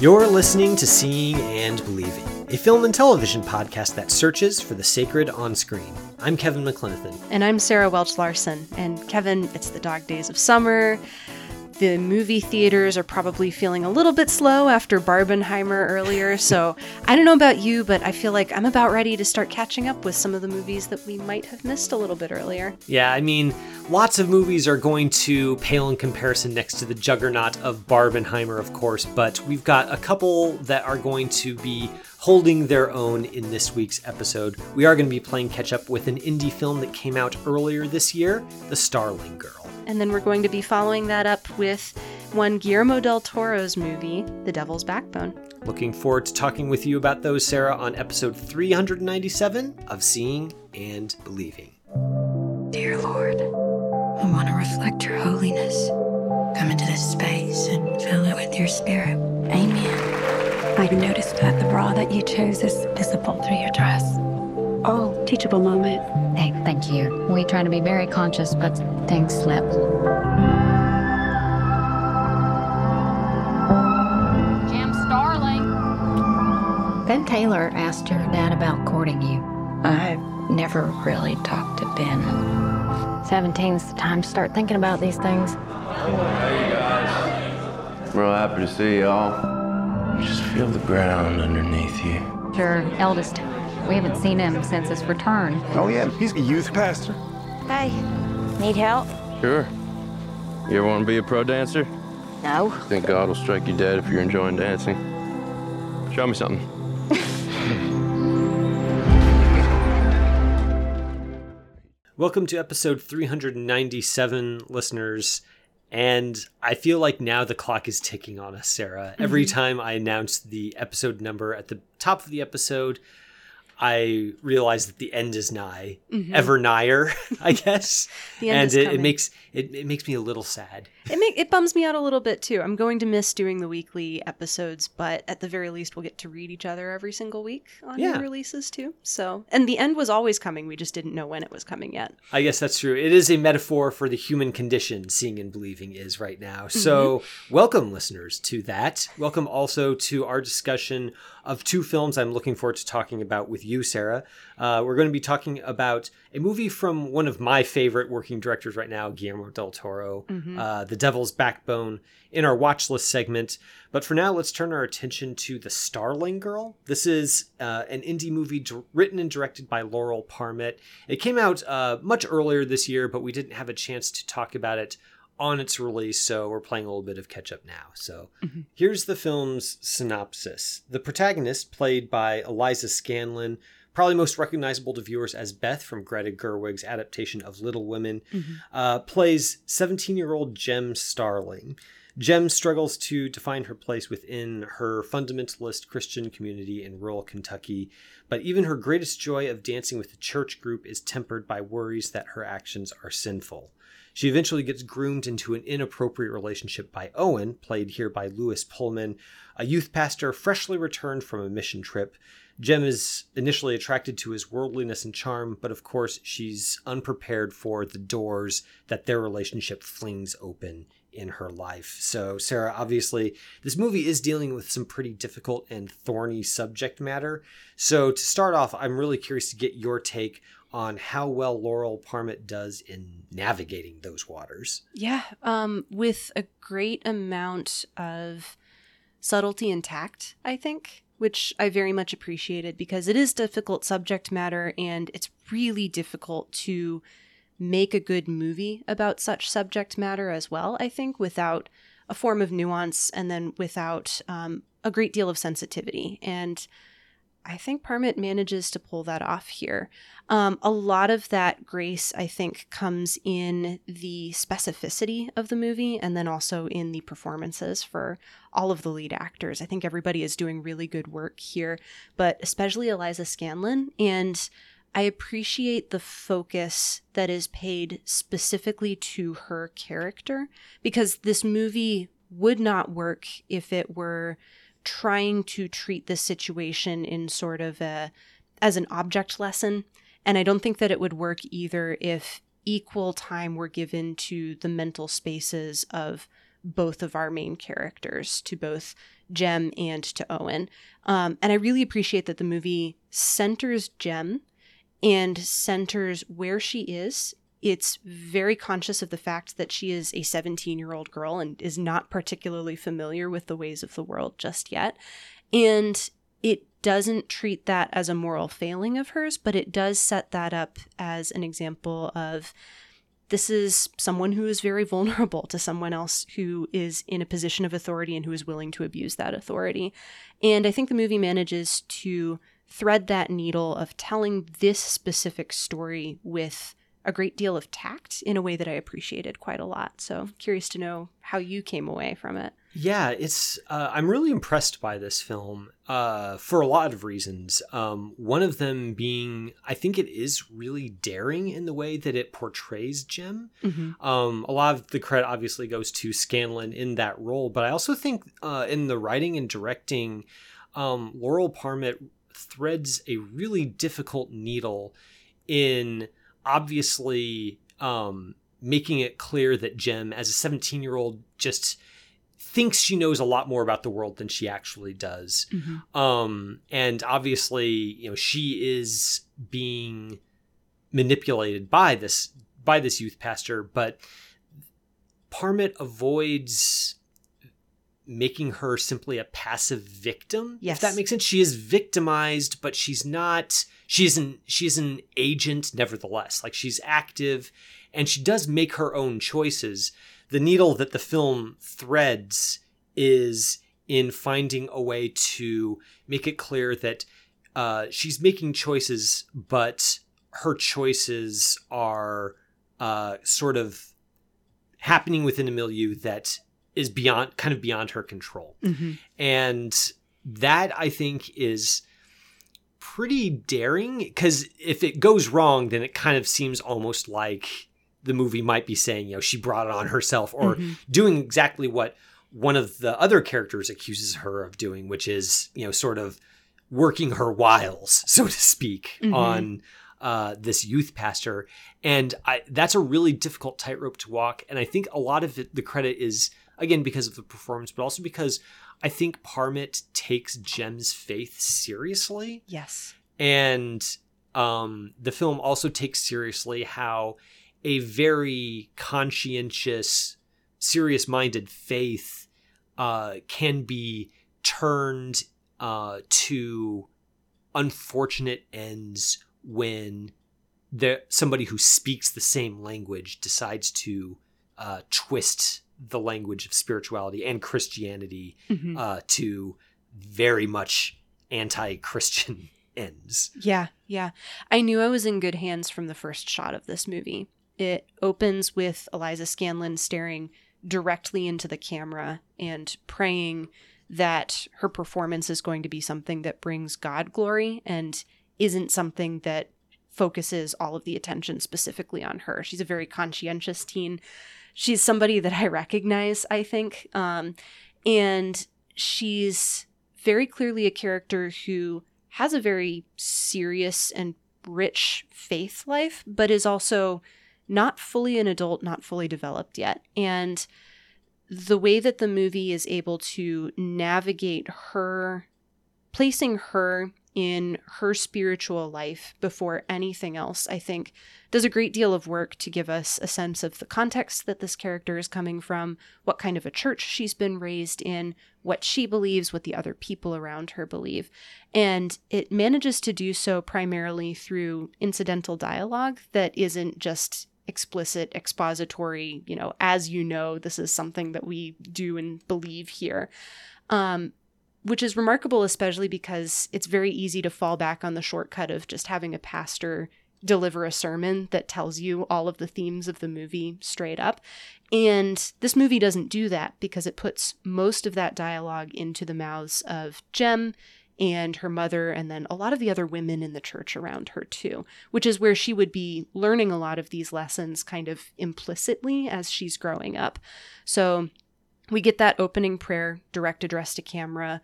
You're listening to Seeing and Believing, a film and television podcast that searches for the sacred on screen. I'm Kevin McLenithan. And I'm Sarah Welch Larson. And Kevin, it's the dog days of summer. The movie theaters are probably feeling a little bit slow after Barbenheimer earlier. So I don't know about you, but I feel like I'm about ready to start catching up with some of the movies that we might have missed a little bit earlier. Yeah, I mean, lots of movies are going to pale in comparison next to the juggernaut of Barbenheimer, of course, but we've got a couple that are going to be holding their own in this week's episode. We are going to be playing catch up with an indie film that came out earlier this year, The Starling Girl. And then we're going to be following that up with one Guillermo del Toro's movie, The Devil's Backbone. Looking forward to talking with you about those, Sarah, on episode 397 of Seeing and Believing. Dear Lord, I want to reflect your holiness. Come into this space and fill it with your spirit. Amen. I've noticed that the bra that you chose is visible through your dress. Oh, teachable moment. Hey, thank you. We try to be very conscious, but things slip. Jem Starling. Ben Taylor asked your dad about courting you. I've never really talked to Ben. 17's the time to start thinking about these things. Real happy to see y'all. Just feel the ground underneath you. Your eldest. We haven't seen him since his return. Oh, yeah, he's a youth pastor. Hey, need help? Sure. You ever want to be a pro dancer? No. Think God will strike you dead if you're enjoying dancing. Show me something. Welcome to episode 397, listeners. And I feel like now the clock is ticking on us, Sarah. Every mm-hmm. time I announce the episode number at the top of the episode, I realize that the end is nigh, mm-hmm. ever nigher, I guess. The end and it, it makes it, it makes me a little sad. It make, it bums me out a little bit too. I'm going to miss doing the weekly episodes, but at the very least, we'll get to read each other every single week on Yeah. new releases too. So, and the end was always coming. We just didn't know when it was coming yet. I guess that's true. It is a metaphor for the human condition, seeing and believing is right now. So, mm-hmm. welcome, listeners, to that. Welcome also to our discussion of two films I'm looking forward to talking about with you, Sarah. Uh, we're going to be talking about a movie from one of my favorite working directors right now, Guillermo del Toro, uh, The Devil's Backbone, in our watch list segment. But for now, let's turn our attention to The Starling Girl. This is uh, an indie movie d- written and directed by Laurel Parmet. It came out uh, much earlier this year, but we didn't have a chance to talk about it on its release, so we're playing a little bit of catch up now. So here's the film's synopsis. The protagonist, played by Eliza Scanlen, probably most recognizable to viewers as Beth from Greta Gerwig's adaptation of Little Women, uh, plays 17 year old Jem Starling. Jem struggles to define her place within her fundamentalist Christian community in rural Kentucky, but even her greatest joy of dancing with the church group is tempered by worries that her actions are sinful. She eventually gets groomed into an inappropriate relationship by Owen, played here by Lewis Pullman, a youth pastor freshly returned from a mission trip. Jem is initially attracted to his worldliness and charm, but of course she's unprepared for the doors that their relationship flings open in her life. So, Sarah, obviously, this movie is dealing with some pretty difficult and thorny subject matter. So, to start off, I'm really curious to get your take on how well Laurel Parmet does in navigating those waters. Yeah, um, with a great amount of subtlety and tact, I think, which I very much appreciated because it is difficult subject matter and it's really difficult to make a good movie about such subject matter as well, I think, without a form of nuance and then without um, a great deal of sensitivity. And I think Parmet manages to pull that off here. Um, a lot of that grace, I think, comes in the specificity of the movie and then also in the performances for all of the lead actors. I think everybody is doing really good work here, but especially Eliza Scanlen. And I appreciate the focus that is paid specifically to her character because this movie would not work if it were trying to treat this situation in sort of a as an object lesson and I don't think that it would work either if equal time were given to the mental spaces of both of our main characters, to both Jem and to Owen. Um, and I really appreciate that the movie centers Jem and centers where she is. It's very conscious of the fact that she is a 17 year old girl and is not particularly familiar with the ways of the world just yet. And it doesn't treat that as a moral failing of hers, but it does set that up as an example of this is someone who is very vulnerable to someone else who is in a position of authority and who is willing to abuse that authority. And I think the movie manages to thread that needle of telling this specific story with a great deal of tact in a way that I appreciated quite a lot. So, curious to know how you came away from it. Yeah, it's. Uh, I'm really impressed by this film uh, for a lot of reasons. Um, one of them being, I think it is really daring in the way that it portrays Jem. Mm-hmm. Um, a lot of the credit obviously goes to Scanlen in that role, but I also think uh, in the writing and directing, um, Laurel Parmet threads a really difficult needle in obviously um, making it clear that Jem, as a 17 year old, just thinks she knows a lot more about the world than she actually does. Mm-hmm. Um, and obviously, you know, she is being manipulated by this by this youth pastor, but Parmet avoids making her simply a passive victim. Yes. If that makes sense. She is victimized, but she's not she's an she's an agent nevertheless. Like she's active and she does make her own choices. The needle that the film threads is in finding a way to make it clear that uh, she's making choices, but her choices are uh, sort of happening within a milieu that is beyond kind of beyond her control. Mm-hmm. And that I think is pretty daring because if it goes wrong, then it kind of seems almost like the movie might be saying, you know, she brought it on herself or mm-hmm. doing exactly what one of the other characters accuses her of doing, which is, you know, sort of working her wiles, so to speak, mm-hmm. on uh, this youth pastor. And I, that's a really difficult tightrope to walk. And I think a lot of it, the credit is again because of the performance, but also because I think Parmet takes Jem's faith seriously. Yes. And um, the film also takes seriously how a very conscientious, serious minded faith uh, can be turned uh, to unfortunate ends when the somebody who speaks the same language decides to uh, twist the language of spirituality and Christianity mm-hmm. uh, to very much anti-Christian ends. Yeah, yeah. I knew I was in good hands from the first shot of this movie. It opens with Eliza Scanlen staring directly into the camera and praying that her performance is going to be something that brings God glory and isn't something that focuses all of the attention specifically on her. She's a very conscientious teen she's somebody that I recognize, I think. Um, and she's very clearly a character who has a very serious and rich faith life, but is also not fully an adult, not fully developed yet. And the way that the movie is able to navigate her, placing her in her spiritual life before anything else, I think, does a great deal of work to give us a sense of the context that this character is coming from, what kind of a church she's been raised in, what she believes, what the other people around her believe. And it manages to do so primarily through incidental dialogue that isn't just explicit expository, you know, as you know, this is something that we do and believe here. Um, which is remarkable, especially because it's very easy to fall back on the shortcut of just having a pastor deliver a sermon that tells you all of the themes of the movie straight up. And this movie doesn't do that because it puts most of that dialogue into the mouths of Jem and her mother, and then a lot of the other women in the church around her, too, which is where she would be learning a lot of these lessons kind of implicitly as she's growing up. So we get that opening prayer, direct address to camera.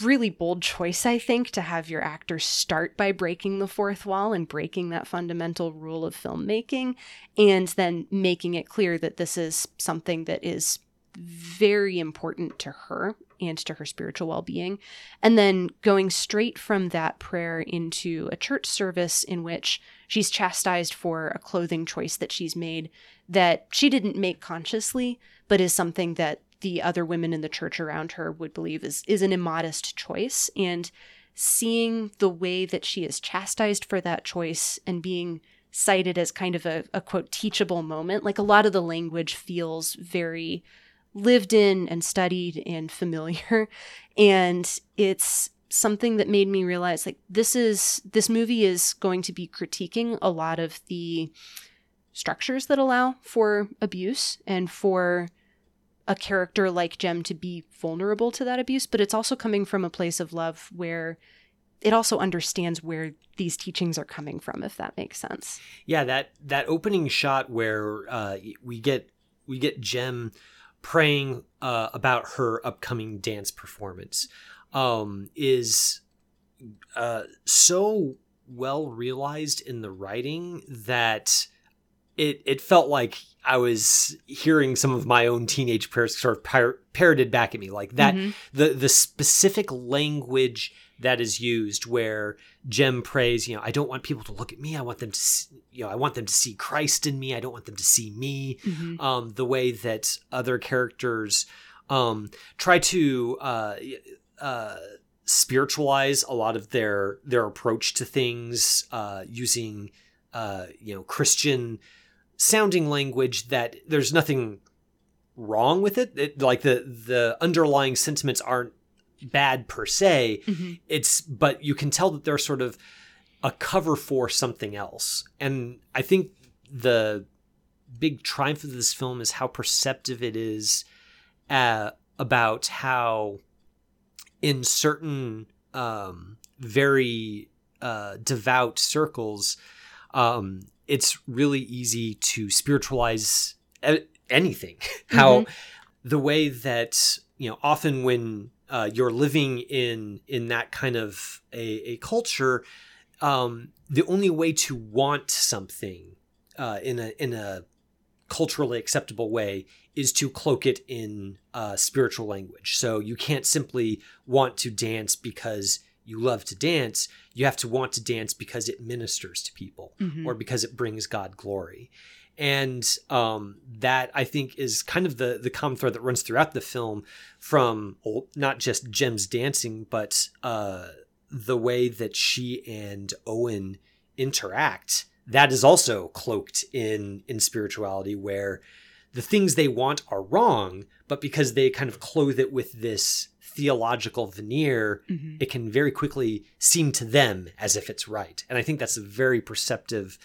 Really bold choice, I think, to have your actors start by breaking the fourth wall and breaking that fundamental rule of filmmaking, and then making it clear that this is something that is very important to her and to her spiritual well being. And then going straight from that prayer into a church service in which she's chastised for a clothing choice that she's made that she didn't make consciously, but is something that the other women in the church around her would believe is, is an immodest choice. And seeing the way that she is chastised for that choice and being cited as kind of a, a quote teachable moment like a lot of the language feels very lived in and studied and familiar. And it's something that made me realize like this is this movie is going to be critiquing a lot of the structures that allow for abuse and for a character like Jem to be vulnerable to that abuse, but it's also coming from a place of love where it also understands where these teachings are coming from if that makes sense. Yeah, that that opening shot where uh, we get we get Jem praying uh, about her upcoming dance performance um, is uh, so well realized in the writing that it it felt like I was hearing some of my own teenage prayers sort of par- parroted back at me like that mm-hmm. the the specific language that is used where Jem prays, you know, I don't want people to look at me. I want them to, see, you know, I want them to see Christ in me. I don't want them to see me. Mm-hmm. Um, the way that other characters um, try to uh, uh, spiritualize a lot of their their approach to things uh, using, uh, you know, Christian sounding language that there's nothing wrong with it. it like the the underlying sentiments aren't bad per se. Mm-hmm. It's but you can tell that they're sort of a cover for something else. And I think the big triumph of this film is how perceptive it is uh, about how in certain um, very uh, devout circles um, it's really easy to spiritualize anything how mm-hmm. the way that you know often when uh, you're living in in that kind of a, a culture, um, the only way to want something uh, in a in a culturally acceptable way is to cloak it in uh, spiritual language. So you can't simply want to dance because you love to dance. You have to want to dance because it ministers to people mm-hmm. or because it brings God glory and um, that I think is kind of the the common thread that runs throughout the film, from not just Jem's dancing, but uh, the way that she and Owen interact. That is also cloaked in in spirituality, where the things they want are wrong, but because they kind of clothe it with this theological veneer, mm-hmm. it can very quickly seem to them as if it's right. And I think that's a very perceptive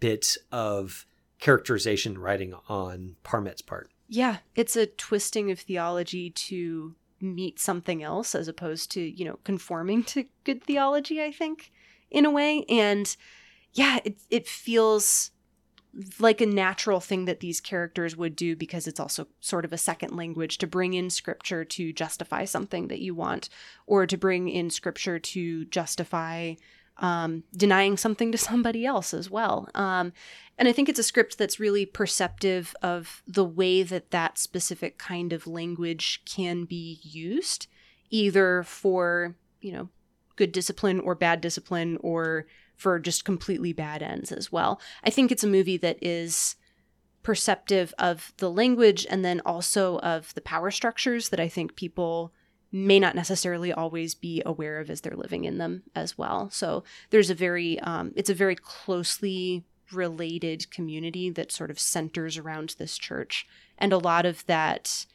bit of characterization writing on Parmet's part. Yeah, it's a twisting of theology to meet something else as opposed to, you know, conforming to good theology, I think, in a way. And yeah, it it feels like a natural thing that these characters would do because it's also sort of a second language to bring in scripture to justify something that you want or to bring in scripture to justify um, denying something to somebody else as well. Um, and I think it's a script that's really perceptive of the way that that specific kind of language can be used, either for, you know, good discipline or bad discipline or for just completely bad ends as well. I think it's a movie that is perceptive of the language and then also of the power structures that I think people may not necessarily always be aware of as they're living in them as well. So there's a very, um, it's a very closely related community that sort of centers around this church. And a lot of that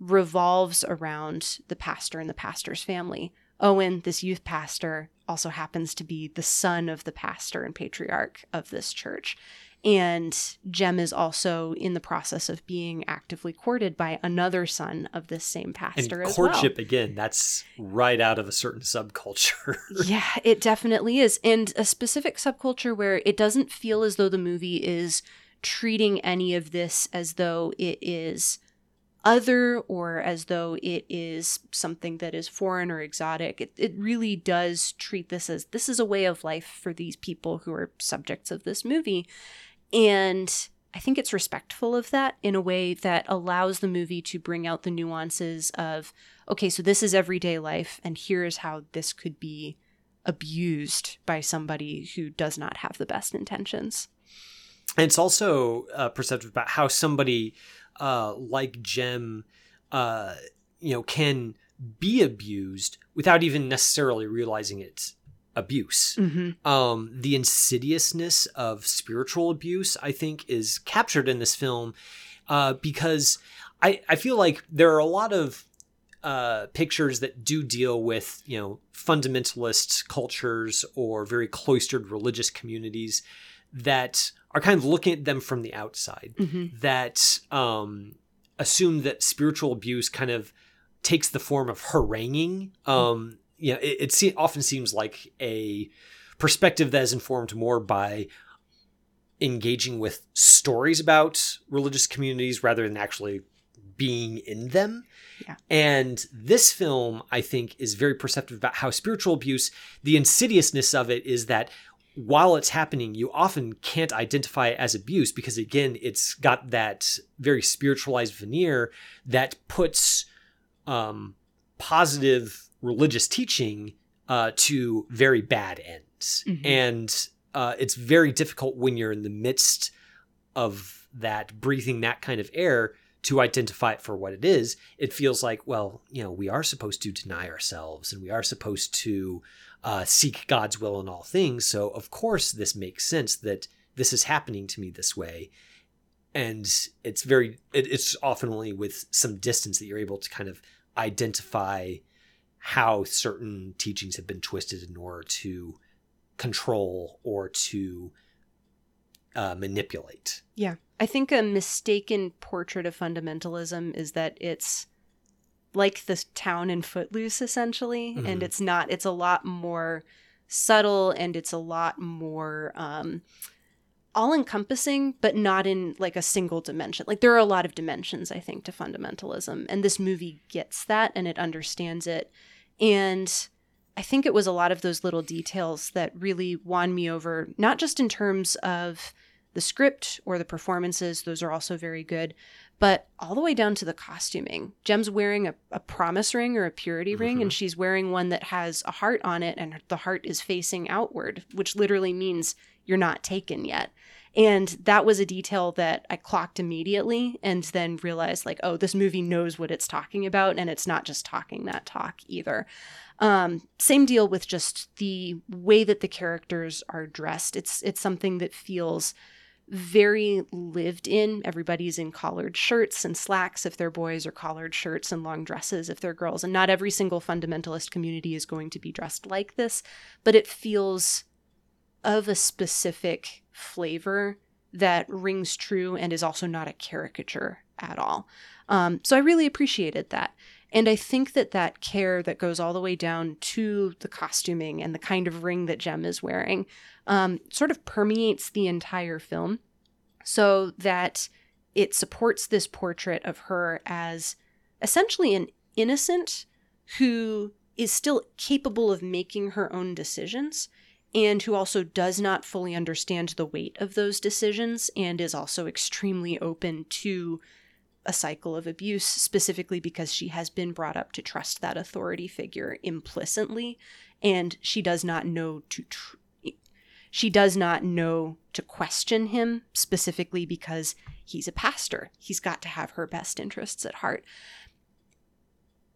revolves around the pastor and the pastor's family. Owen, this youth pastor, also happens to be the son of the pastor and patriarch of this church. And Jem is also in the process of being actively courted by another son of this same pastor and courtship well. again, that's right out of a certain subculture. yeah, it definitely is. And a specific subculture where it doesn't feel as though the movie is treating any of this as though it is other or as though it is something that is foreign or exotic. It, it really does treat this as this is a way of life for these people who are subjects of this movie. And I think it's respectful of that in a way that allows the movie to bring out the nuances of, okay, so this is everyday life, and here's how this could be abused by somebody who does not have the best intentions. It's also uh, perceptive about how somebody uh, like Jem, uh, you know, can be abused without even necessarily realizing it's abuse. Mm-hmm. Um, the insidiousness of spiritual abuse, I think, is captured in this film uh, because I, I feel like there are a lot of uh, pictures that do deal with, you know, fundamentalist cultures or very cloistered religious communities that are kind of looking at them from the outside mm-hmm. that um, assume that spiritual abuse kind of takes the form of haranguing. Um, you know, it, it se- often seems like a perspective that is informed more by engaging with stories about religious communities rather than actually being in them. Yeah. And this film, I think, is very perceptive about how spiritual abuse, the insidiousness of it is that while it's happening, you often can't identify it as abuse because, again, it's got that very spiritualized veneer that puts um, positive religious teaching uh, to very bad ends. Mhm. And uh, it's very difficult when you're in the midst of that, breathing that kind of air to identify it for what it is. It feels like, well, you know, we are supposed to deny ourselves and we are supposed to uh, seek God's will in all things. So, of course, this makes sense that this is happening to me this way. And it's very, it, it's often only with some distance that you're able to kind of identify how certain teachings have been twisted in order to control or to uh, manipulate. Yeah. I think a mistaken portrait of fundamentalism is that it's like the town in Footloose, essentially. Mhm. And it's not, it's a lot more subtle and it's a lot more um, all encompassing, but not in like a single dimension. Like there are a lot of dimensions, I think, to fundamentalism. And this movie gets that and it understands it. And I think it was a lot of those little details that really won me over, not just in terms of the script or the performances, those are also very good, but all the way down to the costuming. Jem's wearing a, a promise ring or a purity ring, and she's wearing one that has a heart on it, and the heart is facing outward, which literally means you're not taken yet. And that was a detail that I clocked immediately and then realized, like, oh, this movie knows what it's talking about, and it's not just talking that talk either. Um, same deal with just the way that the characters are dressed. It's it's something that feels very lived in. Everybody's in collared shirts and slacks if they're boys, or collared shirts and long dresses if they're girls. And not every single fundamentalist community is going to be dressed like this, but it feels of a specific flavor that rings true and is also not a caricature at all. Um, so I really appreciated that. And I think that that care that goes all the way down to the costuming and the kind of ring that Jem is wearing um, sort of permeates the entire film so that it supports this portrait of her as essentially an innocent who is still capable of making her own decisions and who also does not fully understand the weight of those decisions and is also extremely open to a cycle of abuse, specifically because she has been brought up to trust that authority figure implicitly, and she does not know to. Tr- she does not know to question him specifically because he's a pastor. He's got to have her best interests at heart.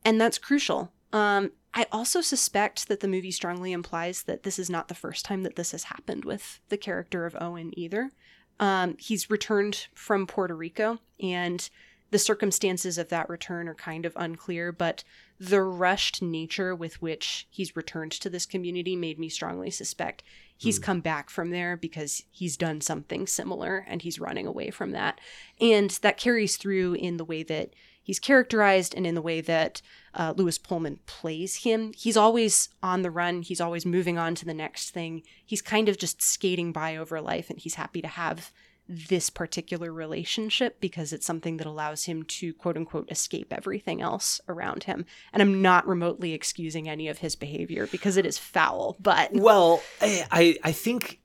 And that's crucial. Um, I also suspect that the movie strongly implies that this is not the first time that this has happened with the character of Owen either. Um, he's returned from Puerto Rico and the circumstances of that return are kind of unclear, but the rushed nature with which he's returned to this community made me strongly suspect he's Hmm. come back from there because he's done something similar and he's running away from that. And that carries through in the way that he's characterized and in the way that uh, Lewis Pullman plays him. He's always on the run, he's always moving on to the next thing. He's kind of just skating by over life and he's happy to have this particular relationship because it's something that allows him to quote unquote escape everything else around him. And I'm not remotely excusing any of his behavior because it is foul, but Well, I I- think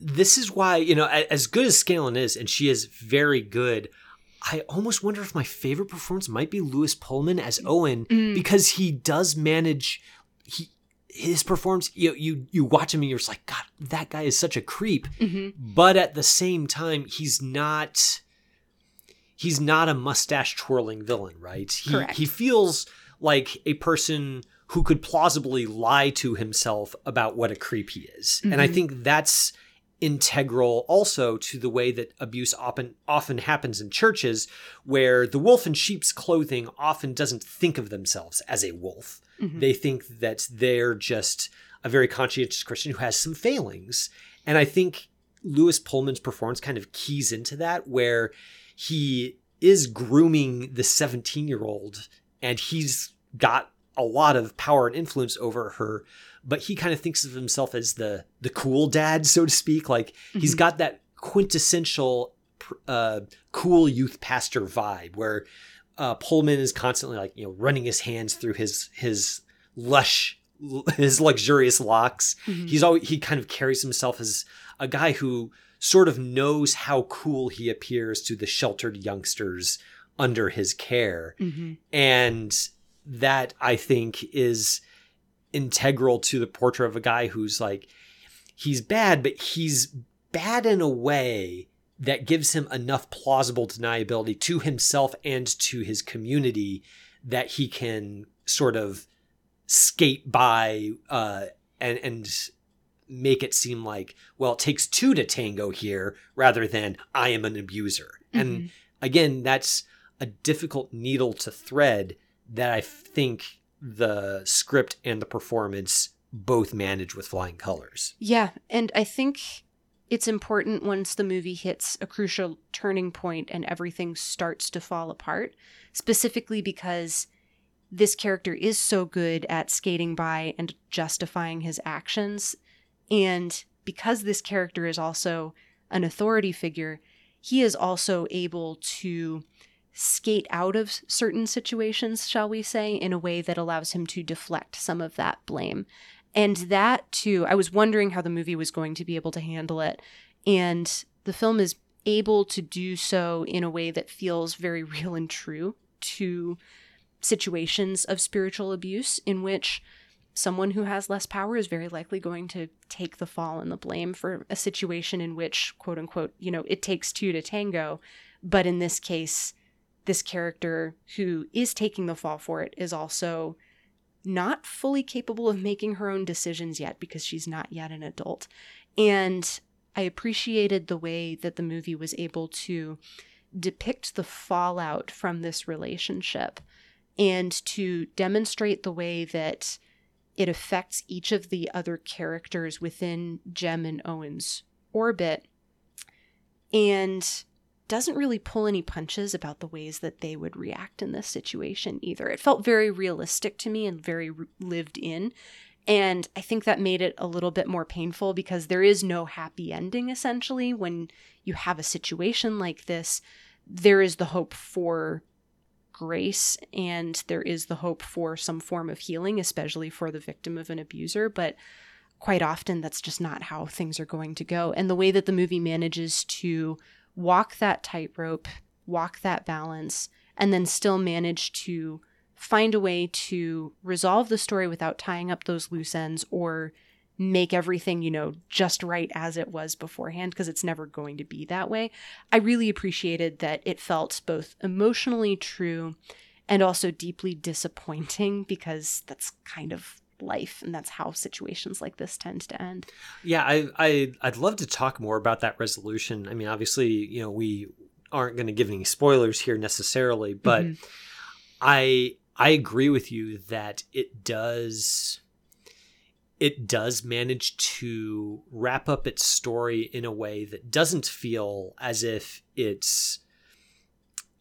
this is why you know as good as Scanlen is, and she is very good. I almost wonder if my favorite performance might be Lewis Pullman as Owen Mm. because he does manage he his performance. You you you watch him and you're just like, God, that guy is such a creep. Mhm. But at the same time, he's not he's not a mustache twirling villain, right? He Correct. he feels like a person who could plausibly lie to himself about what a creep he is. And I Mhm. think that's integral also to the way that abuse often often happens in churches where the wolf in sheep's clothing often doesn't think of themselves as a wolf. Mhm. They think that they're just a very conscientious Christian who has some failings. And I think Lewis Pullman's performance kind of keys into that, where he is grooming the 17 year old and he's got a lot of power and influence over her but he kind of thinks of himself as the the cool dad so to speak like he's Mhm. got that quintessential uh, cool youth pastor vibe where uh, Pullman is constantly like you know running his hands through his his lush his luxurious locks Mhm. he's always he kind of carries himself as a guy who sort of knows how cool he appears to the sheltered youngsters under his care Mhm. and that i think is integral to the portrait of a guy who's like he's bad but he's bad in a way that gives him enough plausible deniability to himself and to his community that he can sort of skate by uh, and and make it seem like well it takes two to tango here rather than I am an abuser. And Mhm. again, that's a difficult needle to thread that I think the script and the performance both manage with flying colors. Yeah, and I think it's important once the movie hits a crucial turning point and everything starts to fall apart, specifically because this character is so good at skating by and justifying his actions. And because this character is also an authority figure, he is also able to skate out of certain situations, shall we say, in a way that allows him to deflect some of that blame. And that too, I was wondering how the movie was going to be able to handle it. And the film is able to do so in a way that feels very real and true to situations of spiritual abuse in which someone who has less power is very likely going to take the fall and the blame for a situation in which quote unquote you know it takes two to tango but in this case this character who is taking the fall for it is also not fully capable of making her own decisions yet because she's not yet an adult. And i appreciated the way that the movie was able to depict the fallout from this relationship and to demonstrate the way that it affects each of the other characters within Jem and Owen's orbit. And doesn't really pull any punches about the ways that they would react in this situation either. It felt very realistic to me and very lived in. And I think that made it a little bit more painful because there is no happy ending essentially. When you have a situation like this, there is the hope for grace and there is the hope for some form of healing, especially for the victim of an abuser. But quite often, that's just not how things are going to go. And the way that the movie manages to walk that tightrope, walk that balance, and then still manage to find a way to resolve the story without tying up those loose ends or make everything, you know, just right as it was beforehand, because it's never going to be that way. I really appreciated that it felt both emotionally true and also deeply disappointing because that's kind of life and that's how situations like this tend to end. Yeah, I, I I'd love to talk more about that resolution. I mean, obviously, you know, we aren't going to give any spoilers here necessarily, but Mhm. I I agree with you that it does it does manage to wrap up its story in a way that doesn't feel as if it's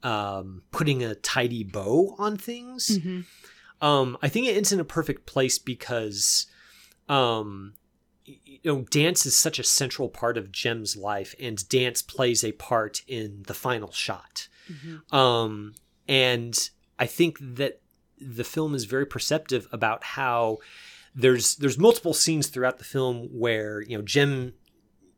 um, putting a tidy bow on things. Mhm. Um, I think it ends in a perfect place because, um, you know, dance is such a central part of Jem's life, and dance plays a part in the final shot. Mhm. Um, and I think that the film is very perceptive about how there's there's multiple scenes throughout the film where you know Jem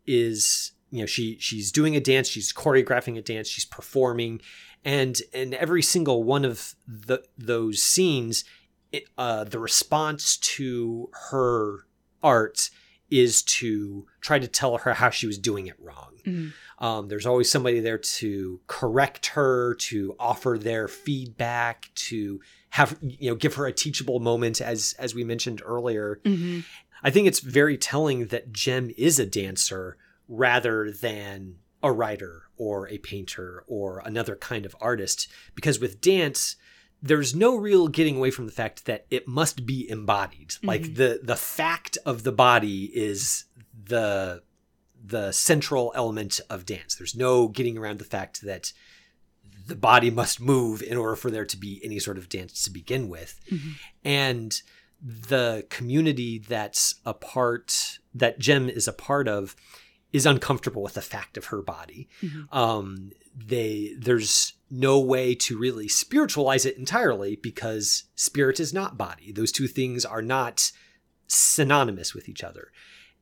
is you know she she's doing a dance, she's choreographing a dance, she's performing, and in every single one of the those scenes, it, uh, the response to her art is to try to tell her how she was doing it wrong. Mhm. Um, there's always somebody there to correct her, to offer their feedback, to have you know give her a teachable moment, as as we mentioned earlier. Mhm. I think it's very telling that Jem is a dancer rather than a writer or a painter or another kind of artist. Because with dance, there's no real getting away from the fact that it must be embodied. Mm-hmm. Like the the fact of the body is the the central element of dance. There's no getting around the fact that the body must move in order for there to be any sort of dance to begin with. Mm-hmm. And the community that's a part that Jem is a part of is uncomfortable with the fact of her body. Um, they there's no way to really spiritualize it entirely because spirit is not body. Those two things are not synonymous with each other.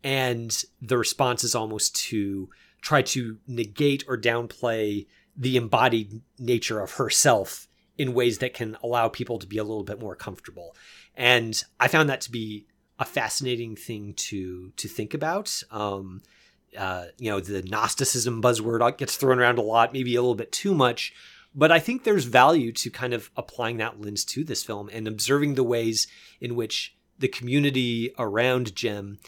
And the response is almost to try to negate or downplay the embodied nature of herself in ways that can allow people to be a little bit more comfortable. And I found that to be a fascinating thing to to think about. Um, uh, you know, the Gnosticism buzzword gets thrown around a lot, maybe a little bit too much. But I think there's value to kind of applying that lens to this film and observing the ways in which the community around Jem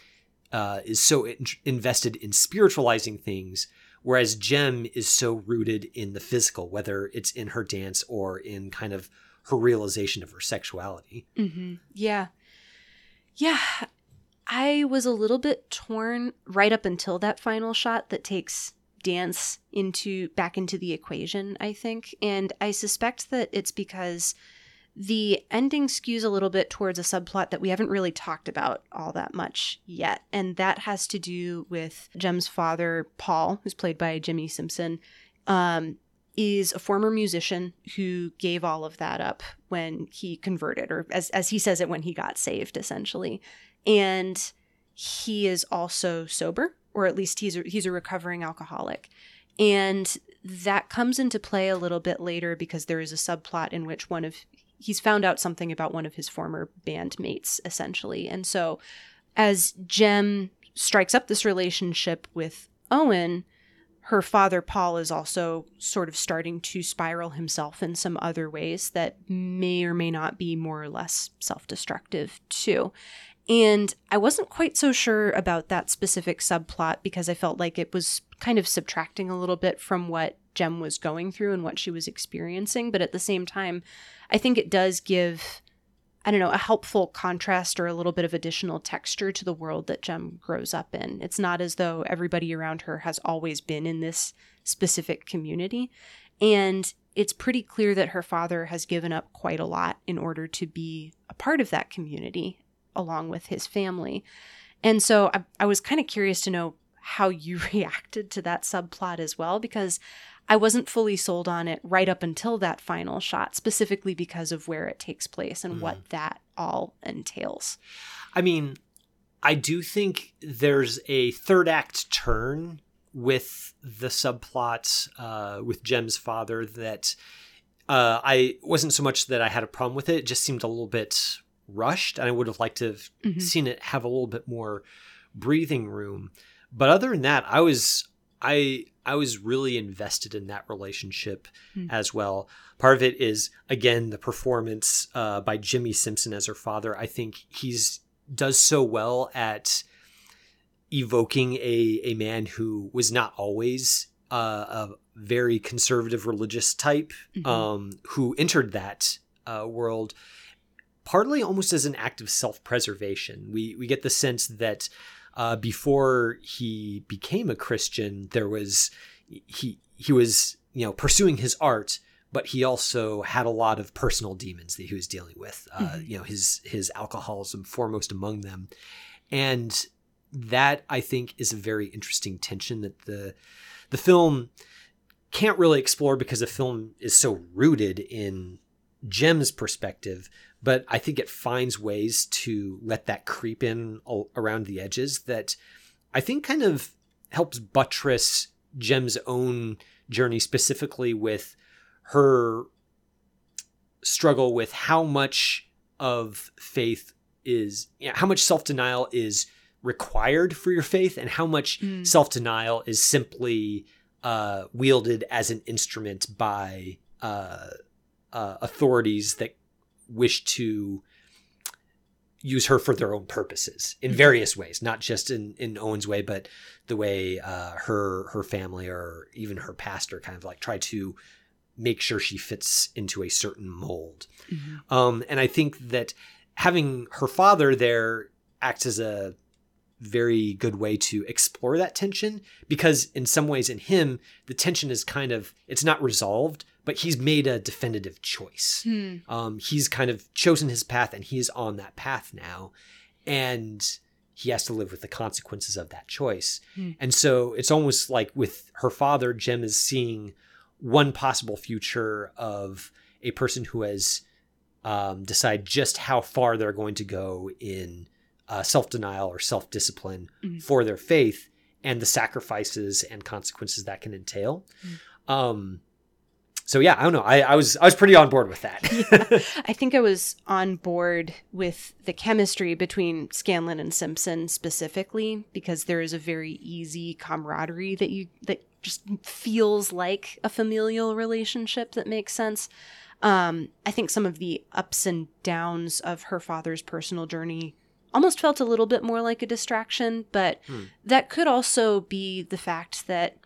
uh, is so in- invested in spiritualizing things, whereas Jem is so rooted in the physical, whether it's in her dance or in kind of her realization of her sexuality. hmm Yeah. Yeah. I was a little bit torn right up until that final shot that takes dance into back into the equation, I think. And I suspect that it's because the ending skews a little bit towards a subplot that we haven't really talked about all that much yet. And that has to do with Jem's father, Paul, who's played by Jimmy Simpson. Um, is a former musician who gave all of that up when he converted, or as, as he says it, when he got saved, essentially. And he is also sober, or at least he's a, he's a recovering alcoholic. And that comes into play a little bit later because there is a subplot in which one of he's found out something about one of his former bandmates, essentially. And so as Jem strikes up this relationship with Owen, her father Paul is also sort of starting to spiral himself in some other ways that may or may not be more or less self-destructive too. And I wasn't quite so sure about that specific subplot because I felt like it was kind of subtracting a little bit from what Jem was going through and what she was experiencing, but at the same time, I think it does give I don't know, a helpful contrast or a little bit of additional texture to the world that Jem grows up in. It's not as though everybody around her has always been in this specific community. And it's pretty clear that her father has given up quite a lot in order to be a part of that community along with his family. And so I, I was kind of curious to know how you reacted to that subplot as well, because I wasn't fully sold on it right up until that final shot, specifically because of where it takes place and what that all entails. I mean, I do think there's a third act turn with the subplot uh, with Jem's father that uh, I wasn't so much that I had a problem with it. It just seemed a little bit rushed, and I would have liked to have Mhm. seen it have a little bit more breathing room. But other than that, I was I I was really invested in that relationship Mm. as well. Part of it is again the performance uh, by Jimmy Simpson as her father. I think he's does so well at evoking a a man who was not always uh, a very conservative religious type Mhm. um, who entered that uh, world partly almost as an act of self-preservation. We we get the sense that uh, before he became a Christian, there was he he was you know pursuing his art, but he also had a lot of personal demons that he was dealing with. Uh, Mhm. You know his his alcoholism foremost among them, and that I think is a very interesting tension that the the film can't really explore because the film is so rooted in Jem's perspective, but I think it finds ways to let that creep in around the edges that I think kind of helps buttress Jem's own journey, specifically with her struggle with how much of faith is, you know, how much self denial is required for your faith, and how much Mm. self denial is simply uh, wielded as an instrument by uh, uh, authorities that wish to use her for their own purposes in various ways, not just in, in Owen's way, but the way uh, her her family or even her pastor kind of like try to make sure she fits into a certain mold. Mhm. Um, and I think that having her father there acts as a very good way to explore that tension because in some ways in him the tension is kind of it's not resolved but he's made a definitive choice Hmm. um, he's kind of chosen his path and he's on that path now and he has to live with the consequences of that choice Hmm. and so it's almost like with her father jem is seeing one possible future of a person who has um, decide just how far they're going to go in uh, self-denial or self-discipline Mhm. for their faith and the sacrifices and consequences that can entail um, so yeah i don't know I, I was i was pretty on board with that I think I was on board with the chemistry between Scanlen and Simpson specifically because there is a very easy camaraderie that you that just feels like a familial relationship that makes sense. Um, I think some of the ups and downs of her father's personal journey almost felt a little bit more like a distraction, but Hmm. that could also be the fact that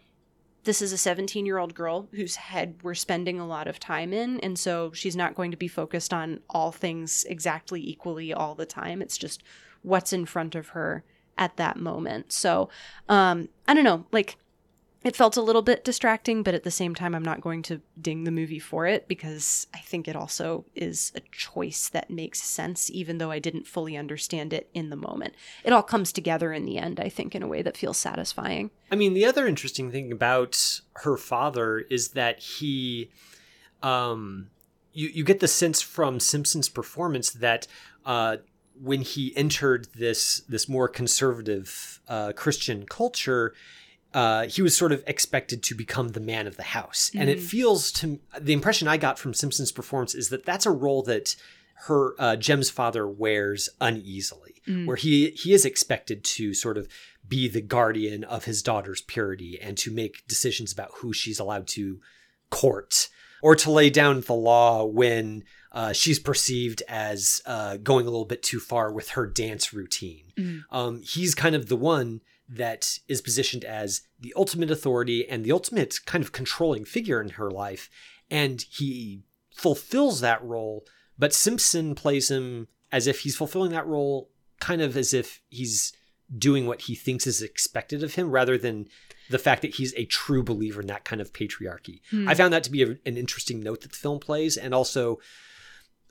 this is a 17 year old girl whose head we're spending a lot of time in. And so she's not going to be focused on all things exactly equally all the time. It's just what's in front of her at that moment. So, um, I don't know, like, it felt a little bit distracting, but at the same time, I'm not going to ding the movie for it because I think it also is a choice that makes sense, even though I didn't fully understand it in the moment. It all comes together in the end, I think, in a way that feels satisfying. I mean, the other interesting thing about her father is that he, um, you you get the sense from Simpson's performance that uh, when he entered this this more conservative uh, Christian culture, uh, he was sort of expected to become the man of the house, and it Mhm. feels to the impression I got from Simpson's performance is that that's a role that her uh, Jem's father wears uneasily, Mm. where he he is expected to sort of be the guardian of his daughter's purity and to make decisions about who she's allowed to court or to lay down the law when uh, she's perceived as uh, going a little bit too far with her dance routine. Mm. Um, he's kind of the one that is positioned as the ultimate authority and the ultimate kind of controlling figure in her life. And he fulfills that role, but Simpson plays him as if he's fulfilling that role kind of as if he's doing what he thinks is expected of him rather than the fact that he's a true believer in that kind of patriarchy. Hmm. I found that to be a, an interesting note that the film plays and also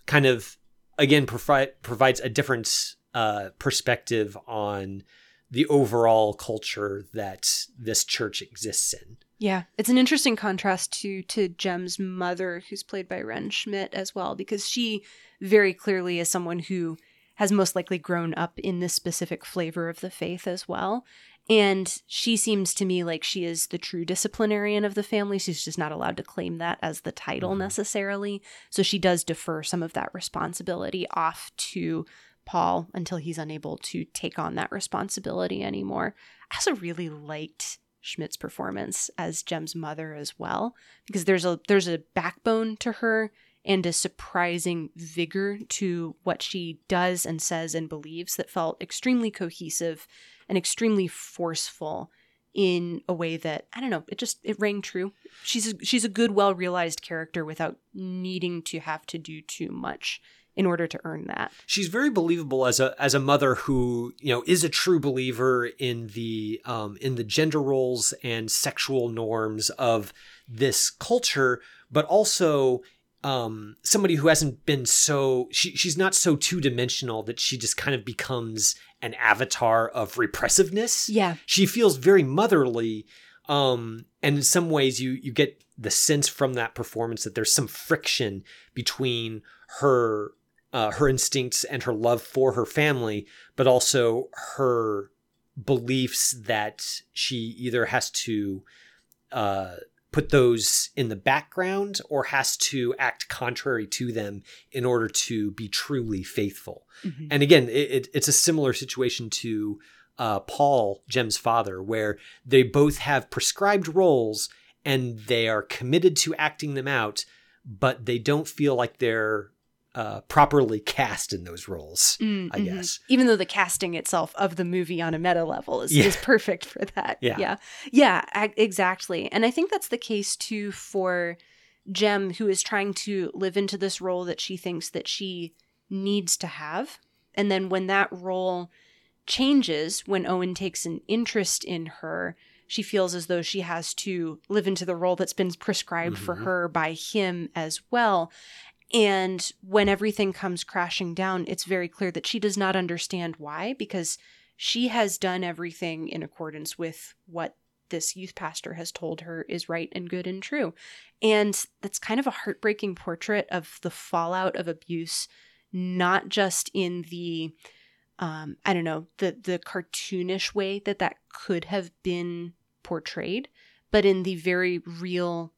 kind of again provi- provides a different uh, perspective on the overall culture that this church exists in. Yeah, it's an interesting contrast to to Jem's mother, who's played by Wrenn Schmidt as well, because she very clearly is someone who has most likely grown up in this specific flavor of the faith as well. And she seems to me like she is the true disciplinarian of the family. She's just not allowed to claim that as the title Mhm. necessarily. So she does defer some of that responsibility off to Paul until he's unable to take on that responsibility anymore. I also really liked Schmidt's performance as Jem's mother as well because there's a there's a backbone to her and a surprising vigor to what she does and says and believes that felt extremely cohesive and extremely forceful in a way that I don't know. It just it rang true. She's a, she's a good, well realized character without needing to have to do too much in order to earn that. She's very believable as a as a mother who you know is a true believer in the um, in the gender roles and sexual norms of this culture, but also um, somebody who hasn't been so she she's not so two dimensional that she just kind of becomes an avatar of repressiveness. Yeah, she feels very motherly. Um, and in some ways, you you get the sense from that performance that there's some friction between her uh, her instincts and her love for her family, but also her beliefs that she either has to uh, put those in the background or has to act contrary to them in order to be truly faithful. Mm-hmm. And again, it, it, it's a similar situation to uh, Paul, Jem's father, where they both have prescribed roles and they are committed to acting them out, but they don't feel like they're uh, properly cast in those roles, mm, I mm-hmm. guess. Even though the casting itself of the movie on a meta level is, yeah. is perfect for that. Yeah. Yeah. Yeah, exactly. And I think that's the case too for Jem, who is trying to live into this role that she thinks that she needs to have. And then when that role changes, when Owen takes an interest in her, she feels as though she has to live into the role that's been prescribed mm-hmm. for her by him as well. And when everything comes crashing down, it's very clear that she does not understand why, because she has done everything in accordance with what this youth pastor has told her is right and good and true. And that's kind of a heartbreaking portrait of the fallout of abuse, not just in the um, I don't know, the the cartoonish way that that could have been portrayed, but in the very real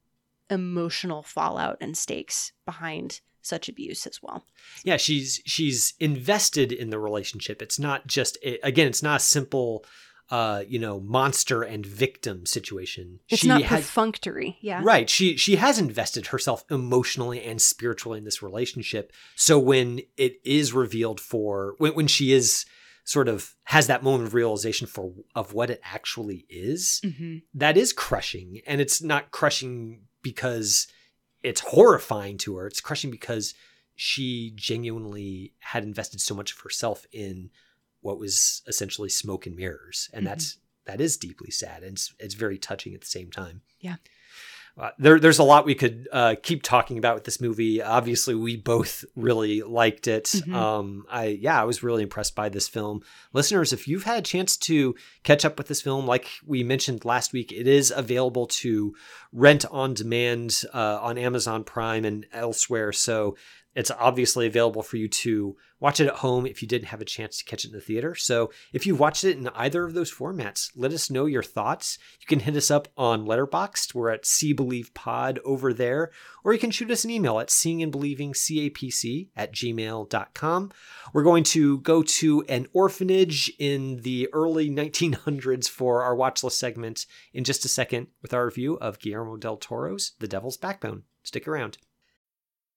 emotional fallout and stakes behind such abuse as well. Yeah, she's she's invested in the relationship. It's not just again, it's not a simple uh, you know, monster and victim situation. It's she not perfunctory. Yeah. Right. She she has invested herself emotionally and spiritually in this relationship. So when it is revealed for when when she is sort of has that moment of realization for of what it actually is, mm-hmm. that is crushing. And it's not crushing because it's horrifying to her. It's crushing because she genuinely had invested so much of herself in what was essentially smoke and mirrors, and mm-hmm. that's that is deeply sad and it's, it's very touching at the same time. Yeah. Uh, there, there's a lot we could uh, keep talking about with this movie. Obviously, we both really liked it. Mm-hmm. Um, I yeah, I was really impressed by this film. Listeners, if you've had a chance to catch up with this film, like we mentioned last week, it is available to rent on demand uh, on Amazon Prime and elsewhere. So it's obviously available for you to watch it at home if you didn't have a chance to catch it in the theater. So if you've watched it in either of those formats, let us know your thoughts. You can hit us up on Letterboxd. We're at See Believe Pod over there. Or you can shoot us an email at seeing and believing capc at gmail.com. We're going to go to an orphanage in the early 1900s for our watch list segment in just a second with our review of Guillermo del Toro's The Devil's Backbone. Stick around.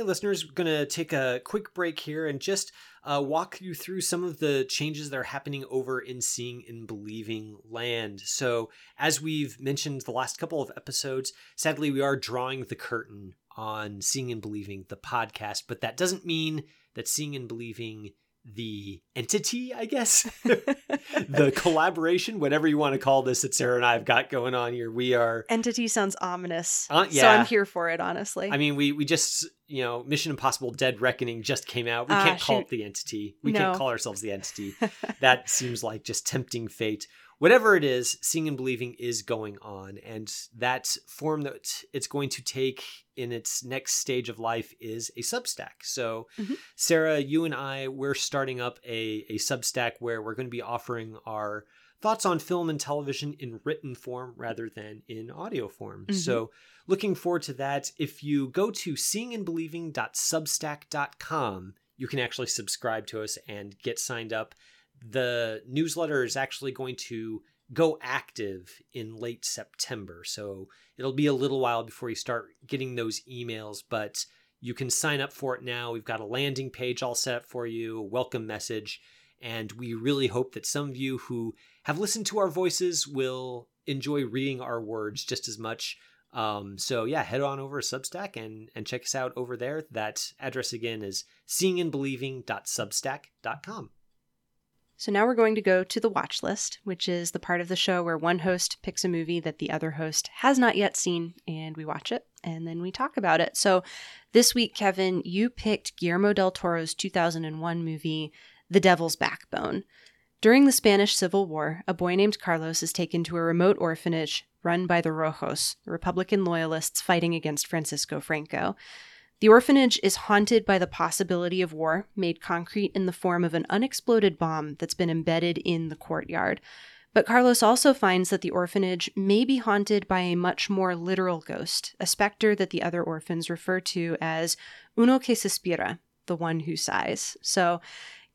Hey, listeners, going to take a quick break here and just uh, walk you through some of the changes that are happening over in Seeing and Believing Land. So, as we've mentioned the last couple of episodes, sadly, we are drawing the curtain on Seeing and Believing, the podcast, but that doesn't mean that Seeing and Believing the entity, I guess, the collaboration, whatever you want to call this that Sarah and I have got going on here. We are entity sounds ominous, uh, yeah. so I'm here for it. Honestly, I mean, we we just you know, Mission Impossible: Dead Reckoning just came out. We uh, can't call shoot. it the entity. We no. can't call ourselves the entity. that seems like just tempting fate whatever it is, seeing and believing is going on. And that form that it's going to take in its next stage of life is a Substack. So, mm-hmm. Sarah, you and I, we're starting up a, a Substack where we're going to be offering our thoughts on film and television in written form rather than in audio form. Mhm. So, looking forward to that. If you go to seeingandbelieving.substack.com, you can actually subscribe to us and get signed up. The newsletter is actually going to go active in late September. So it'll be a little while before you start getting those emails, but you can sign up for it now. We've got a landing page all set up for you, a welcome message, and we really hope that some of you who have listened to our voices will enjoy reading our words just as much. Um, so yeah, head on over to Substack and and check us out over there. That address again is seeingandbelieving.substack.com. So now we're going to go to the watch list, which is the part of the show where one host picks a movie that the other host has not yet seen, and we watch it and then we talk about it. So this week, Kevin, you picked Guillermo del Toro's 2001 movie, The Devil's Backbone. During the Spanish Civil War, a boy named Carlos is taken to a remote orphanage run by the Rojos, the Republican loyalists fighting against Francisco Franco. The orphanage is haunted by the possibility of war, made concrete in the form of an unexploded bomb that's been embedded in the courtyard. But Carlos also finds that the orphanage may be haunted by a much more literal ghost, a specter that the other orphans refer to as uno que suspira, the one who sighs. So,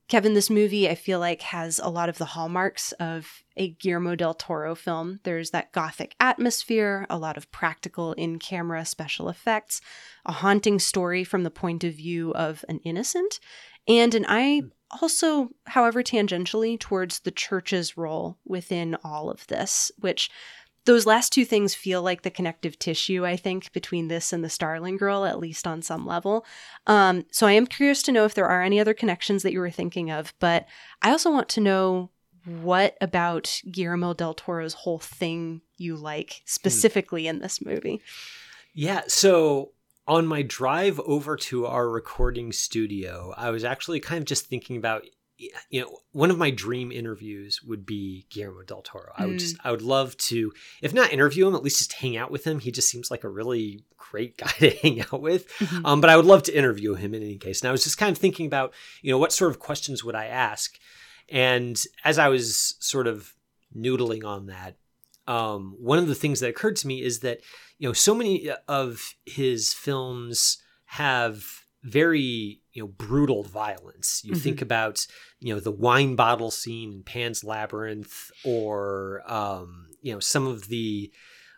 Kevin, this movie I feel like has a lot of the hallmarks of a Guillermo del Toro film. There's that gothic atmosphere, a lot of practical in camera special effects, a haunting story from the point of view of an innocent, and an eye also, however, tangentially towards the church's role within all of this, which those last two things feel like the connective tissue, I think, between this and the Starling Girl, at least on some level. Um, so I am curious to know if there are any other connections that you were thinking of, but I also want to know what about Guillermo del Toro's whole thing you like specifically in this movie. Yeah, so on my drive over to our recording studio, I was actually kind of just thinking about you know one of my dream interviews would be Guillermo del Toro. I would just I would love to if not interview him at least just hang out with him. He just seems like a really great guy to hang out with. Mhm. Um, but I would love to interview him in any case. And I was just kind of thinking about you know what sort of questions would I ask, and as I was sort of noodling on that, um, one of the things that occurred to me is that you know so many of his films have very you know brutal violence you Mhm. think about you know the wine bottle scene in pan's labyrinth or um you know some of the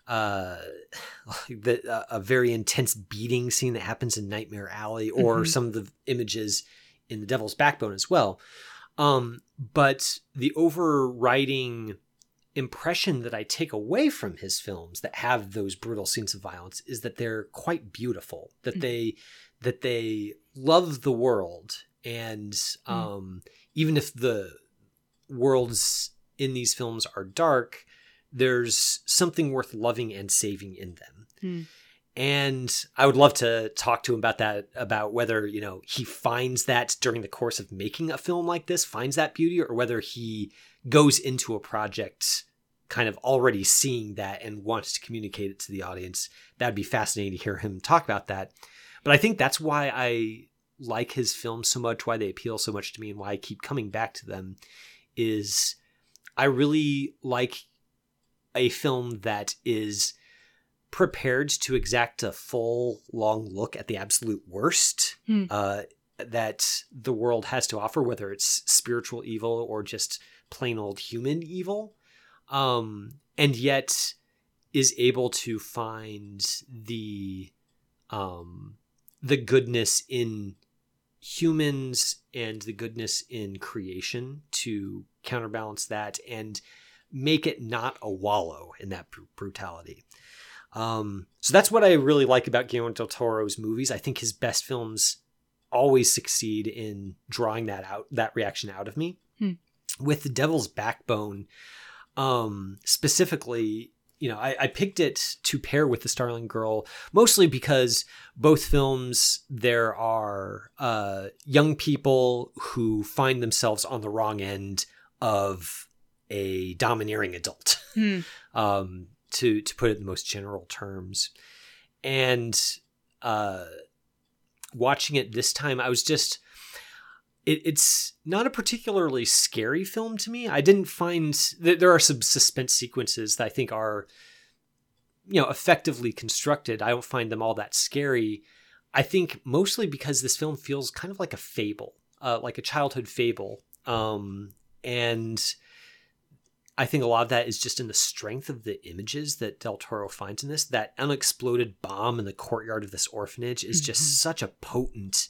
uh the uh, a very intense beating scene that happens in nightmare alley or Mhm. some of the images in the devil's backbone as well um but the overriding impression that I take away from his films that have those brutal scenes of violence is that they're quite beautiful, that Mhm. they that they love the world and um even if the worlds in these films are dark, there's something worth loving and saving in them. Hmm. And I would love to talk to him about that, about whether, you know, he finds that during the course of making a film like this, finds that beauty, or whether he goes into a project kind of already seeing that and wants to communicate it to the audience. That'd be fascinating to hear him talk about that. But I think that's why I like his films so much, why they appeal so much to me, and why I keep coming back to them is I really like a film that is prepared to exact a full long look at the absolute worst Hmm. uh, that the world has to offer, whether it's spiritual evil or just plain old human evil, um, and yet is able to find the um, the goodness in humans and the goodness in creation to counterbalance that and make it not a wallow in that br- brutality. Um, so that's what I really like about Guillermo del Toro's movies. I think his best films always succeed in drawing that out, that reaction out of me. Hmm. With The Devil's Backbone, um, specifically, you know, I, I picked it to pair with The Starling Girl mostly because both films there are uh, young people who find themselves on the wrong end of a domineering adult Hmm. um, to to put it in the most general terms. And uh, watching it this time, I was just it, it's not a particularly scary film to me. I didn't find that there are some suspense sequences that I think are, you know, effectively constructed. I don't find them all that scary. I think mostly because this film feels kind of like a fable, uh, like a childhood fable. Um, and I think a lot of that is just in the strength of the images that Del Toro finds in this. That unexploded bomb in the courtyard of this orphanage is just mm-hmm. such a potent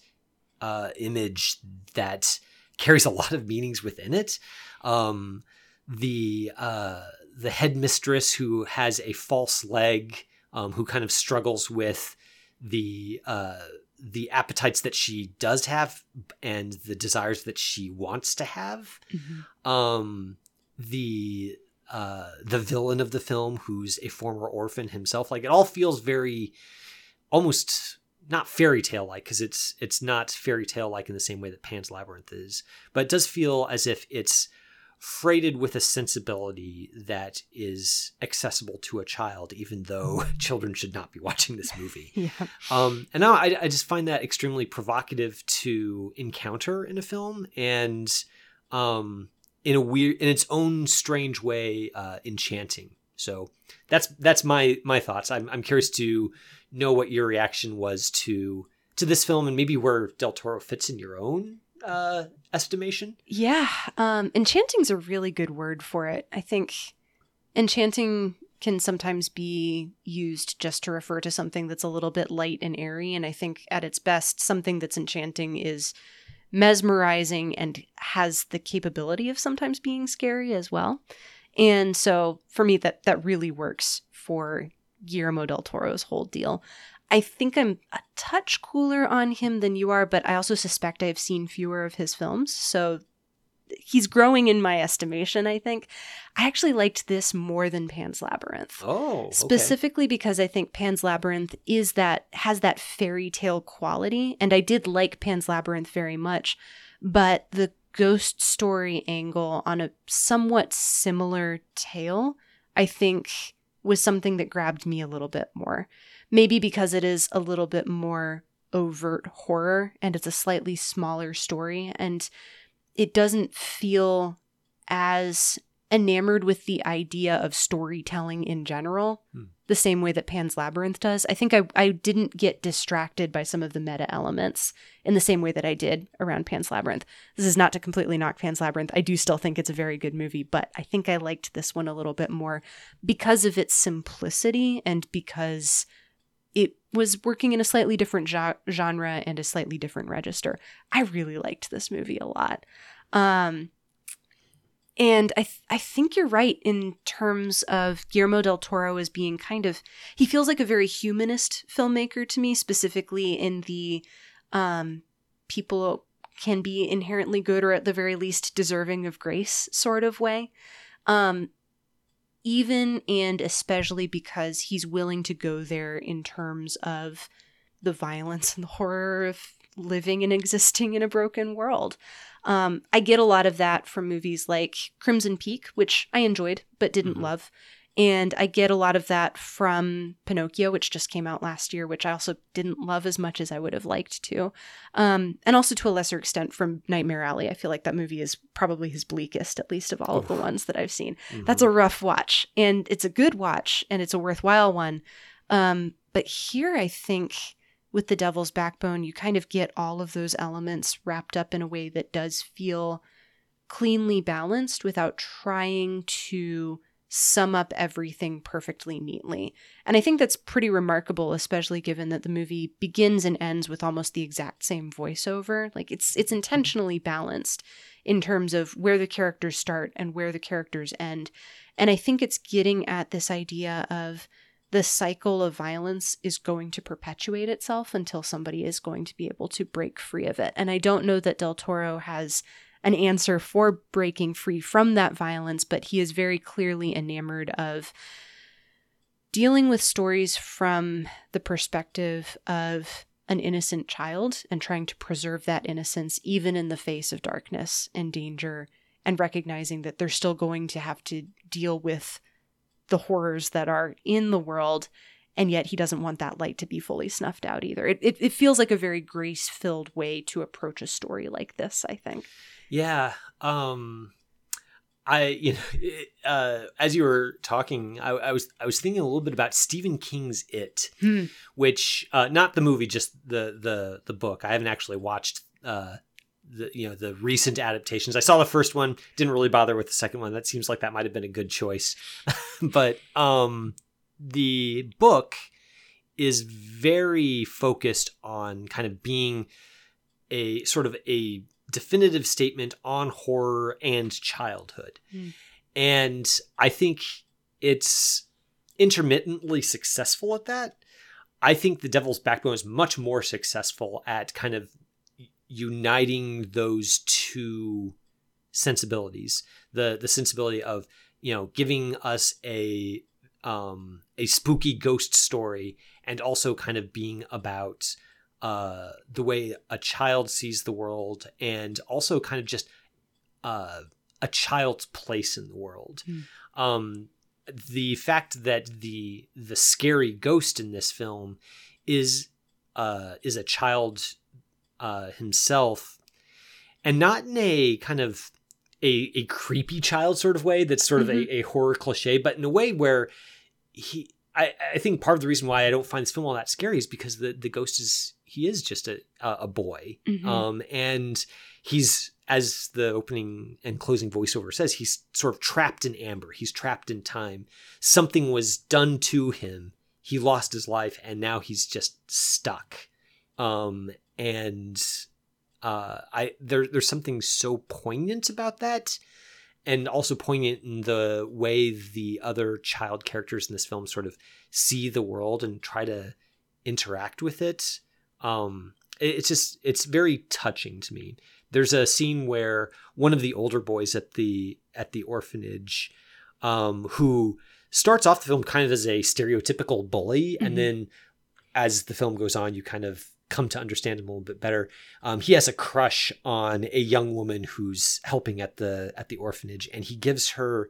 uh, image that carries a lot of meanings within it. Um, the uh, the headmistress who has a false leg, um, who kind of struggles with the uh, the appetites that she does have and the desires that she wants to have. Mm-hmm. Um, the uh, the villain of the film, who's a former orphan himself, like it all feels very almost not fairy tale like because it's it's not fairy tale like in the same way that Pan's Labyrinth is, but it does feel as if it's freighted with a sensibility that is accessible to a child, even though children should not be watching this movie. yeah. Um, and now I, I just find that extremely provocative to encounter in a film, and um, in a weird, in its own strange way, uh, enchanting. So that's that's my my thoughts. I'm I'm curious to know what your reaction was to to this film and maybe where Del Toro fits in your own uh, estimation. Yeah, um, enchanting's a really good word for it. I think enchanting can sometimes be used just to refer to something that's a little bit light and airy, and I think at its best, something that's enchanting is mesmerizing and has the capability of sometimes being scary as well. And so for me that that really works for Guillermo del Toro's whole deal. I think I'm a touch cooler on him than you are, but I also suspect I've seen fewer of his films. So he's growing in my estimation, I think. I actually liked this more than Pan's Labyrinth. Oh. Okay. Specifically because I think Pan's Labyrinth is that has that fairy tale quality and I did like Pan's Labyrinth very much, but the ghost story angle on a somewhat similar tale, I think was something that grabbed me a little bit more. Maybe because it is a little bit more overt horror and it's a slightly smaller story and it doesn't feel as enamored with the idea of storytelling in general hmm. the same way that Pan's Labyrinth does. I think I, I didn't get distracted by some of the meta elements in the same way that I did around Pan's Labyrinth. This is not to completely knock Pan's Labyrinth. I do still think it's a very good movie, but I think I liked this one a little bit more because of its simplicity and because it was working in a slightly different genre and a slightly different register. I really liked this movie a lot. Um, and I th- I think you're right in terms of Guillermo del Toro as being kind of he feels like a very humanist filmmaker to me, specifically in the um, people can be inherently good or at the very least deserving of grace sort of way. Um, even and especially because he's willing to go there in terms of the violence and the horror of living and existing in a broken world. Um, I get a lot of that from movies like Crimson Peak, which I enjoyed but didn't mm-hmm. love. And I get a lot of that from Pinocchio, which just came out last year, which I also didn't love as much as I would have liked to. Um, and also to a lesser extent from Nightmare Alley. I feel like that movie is probably his bleakest, at least of all of the ones that I've seen. Mm-hmm. That's a rough watch. And it's a good watch and it's a worthwhile one. Um, but here I think with the devil's backbone, you kind of get all of those elements wrapped up in a way that does feel cleanly balanced without trying to sum up everything perfectly neatly. And I think that's pretty remarkable especially given that the movie begins and ends with almost the exact same voiceover. Like it's it's intentionally balanced in terms of where the characters start and where the characters end. And I think it's getting at this idea of the cycle of violence is going to perpetuate itself until somebody is going to be able to break free of it. And I don't know that Del Toro has an answer for breaking free from that violence, but he is very clearly enamored of dealing with stories from the perspective of an innocent child and trying to preserve that innocence even in the face of darkness and danger and recognizing that they're still going to have to deal with the horrors that are in the world and yet he doesn't want that light to be fully snuffed out either. It, it, it feels like a very grace filled way to approach a story like this, I think. Yeah. Um, I, you know, it, uh, as you were talking, I, I, was I was thinking a little bit about Stephen King's It, Hmm. which uh, not the movie, just the the the book. I haven't actually watched uh, the you know the recent adaptations. I saw the first one, didn't really bother with the second one. That seems like that might have been a good choice, but um, the book is very focused on kind of being a sort of a definitive statement on horror and childhood. Mm. And I think it's intermittently successful at that. I think The Devil's Backbone is much more successful at kind of uniting those two sensibilities. The the sensibility of, you know, giving us a um a spooky ghost story and also kind of being about uh, the way a child sees the world and also kind of just uh, a child's place in the world. Mm. Um, the fact that the the scary ghost in this film is uh, is a child uh, himself, and not in a kind of a, a creepy child sort of way that's sort of Mhm. a, a horror cliche, but in a way where he I, I think part of the reason why I don't find this film all that scary is because the, the ghost is he is just a a a boy, Mhm. um, and he's as the opening and closing voiceover says he's sort of trapped in amber. He's trapped in time. Something was done to him. He lost his life, and now he's just stuck. Um, and uh, I there there's something so poignant about that and also poignant in the way the other child characters in this film sort of see the world and try to interact with it. Um, it- it's just it's very touching to me. There's a scene where one of the older boys at the at the orphanage, um, who starts off the film kind of as a stereotypical bully, Mhm. and then as the film goes on, you kind of come to understand him a little bit better. Um, he has a crush on a young woman who's helping at the at the orphanage, and he gives her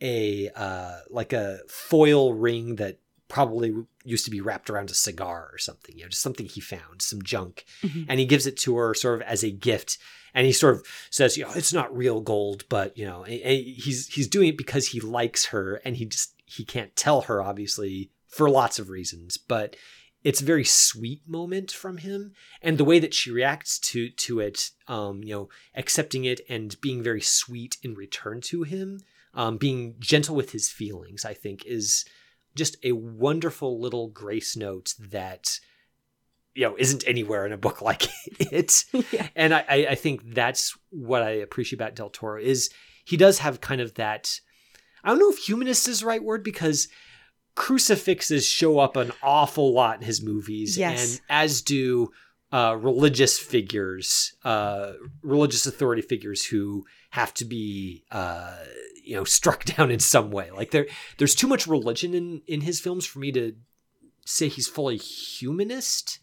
a uh, like a foil ring that probably used to be wrapped around a cigar or something. You know, just something he found, some junk, Mhm. and he gives it to her sort of as a gift. And he sort of says, you know, it's not real gold, but you know, he's he's doing it because he likes her, and he just he can't tell her obviously for lots of reasons, but it's a very sweet moment from him and the way that she reacts to to it um you know accepting it and being very sweet in return to him um being gentle with his feelings i think is just a wonderful little grace note that you know isn't anywhere in a book like it Yeah. and I, I I think that's what i appreciate about del toro is he does have kind of that i don't know if humanist is the right word because crucifixes show up an awful lot in his movies Yes. and as do uh, religious figures uh, religious authority figures who have to be uh, you know struck down in some way. Like there there's too much religion in in his films for me to say he's fully humanist.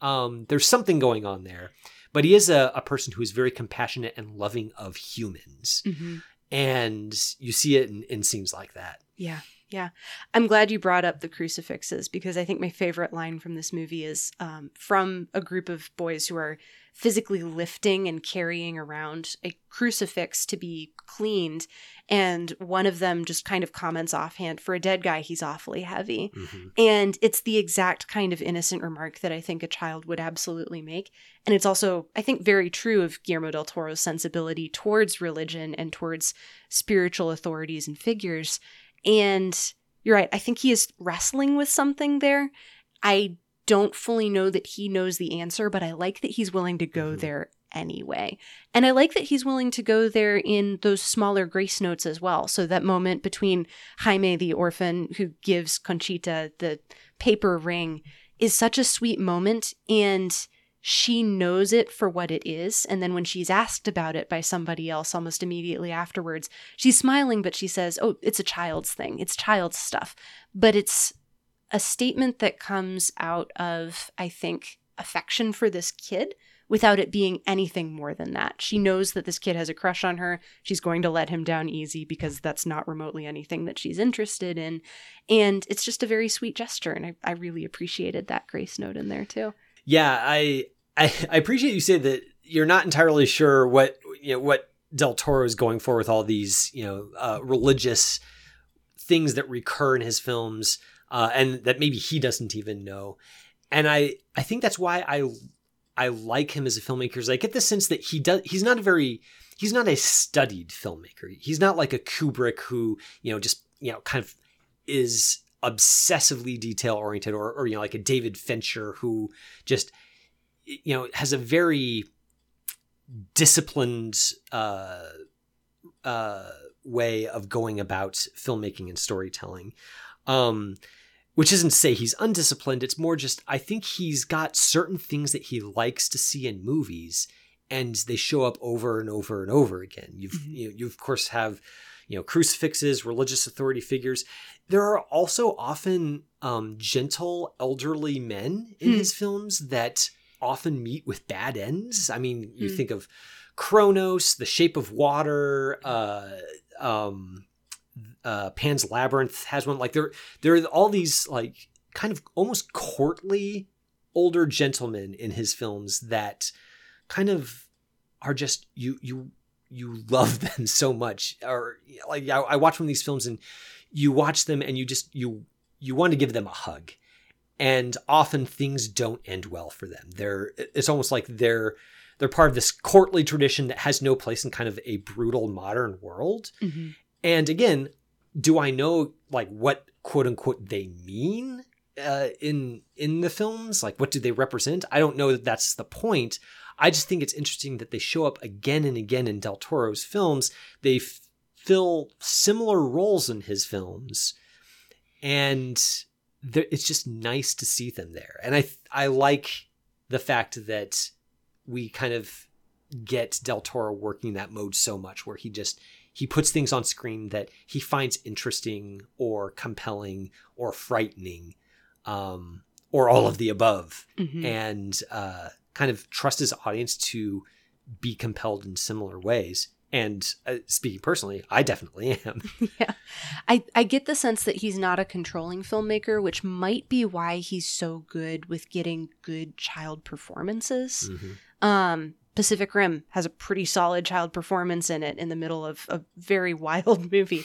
Um, there's something going on there but he is a, a person who is very compassionate and loving of humans. Mhm. and you see it in, in scenes like that. Yeah, yeah. I'm glad you brought up the crucifixes because I think my favorite line from this movie is um, from a group of boys who are physically lifting and carrying around a crucifix to be cleaned. And one of them just kind of comments offhand, for a dead guy, he's awfully heavy. Mhm. And it's the exact kind of innocent remark that I think a child would absolutely make. And it's also, I think, very true of Guillermo del Toro's sensibility towards religion and towards spiritual authorities and figures. And you're right, I think he is wrestling with something there. I don't fully know that he knows the answer, but I like that he's willing to go Mhm. there anyway. And I like that he's willing to go there in those smaller grace notes as well. So that moment between Jaime, the orphan who gives Conchita the paper ring, is such a sweet moment. And she knows it for what it is. And then when she's asked about it by somebody else almost immediately afterwards, she's smiling, but she says, Oh, it's a child's thing. It's child's stuff. But it's a statement that comes out of, I think, affection for this kid without it being anything more than that. She knows that this kid has a crush on her. She's going to let him down easy because that's not remotely anything that she's interested in. And it's just a very sweet gesture. And I, I really appreciated that grace note in there too. Yeah, I, I I appreciate you say that you're not entirely sure what you know what Del Toro is going for with all these you know uh, religious things that recur in his films uh, and that maybe he doesn't even know. And I I think that's why I I like him as a filmmaker. Is I get the sense that he does he's not a very he's not a studied filmmaker. He's not like a Kubrick who you know just you know kind of is obsessively detail oriented or, or you know like a David Fincher who just you know has a very disciplined uh, uh, way of going about filmmaking and storytelling. Um, which isn't to say he's undisciplined. It's more just I think he's got certain things that he likes to see in movies, and they show up over and over and over again. You've mm-hmm. you, you of course have you know crucifixes, religious authority figures. There are also often um, gentle elderly men in mm. his films that often meet with bad ends. I mean, you mm. think of Cronos, The Shape of Water, uh, um, uh, Pan's Labyrinth has one. Like there, there are all these like kind of almost courtly older gentlemen in his films that kind of are just you you you love them so much. Or like I, I watch one of these films and you watch them and you just you you want to give them a hug and often things don't end well for them. They're it's almost like they're they're part of this courtly tradition that has no place in kind of a brutal modern world. Mm-hmm. And again, do I know like what quote unquote they mean uh, in in the films? Like what do they represent? I don't know that that's the point. I just think it's interesting that they show up again and again in Del Toro's films. They f- fill similar roles in his films, and it's just nice to see them there. And I I like the fact that we kind of get Del Toro working that mode so much, where he just he puts things on screen that he finds interesting or compelling or frightening, um, or all of the above, mm-hmm. and uh, kind of trust his audience to be compelled in similar ways and uh, speaking personally i definitely am. Yeah. I, I get the sense that he's not a controlling filmmaker which might be why he's so good with getting good child performances. Mm-hmm. um, pacific rim has a pretty solid child performance in it in the middle of a very wild movie.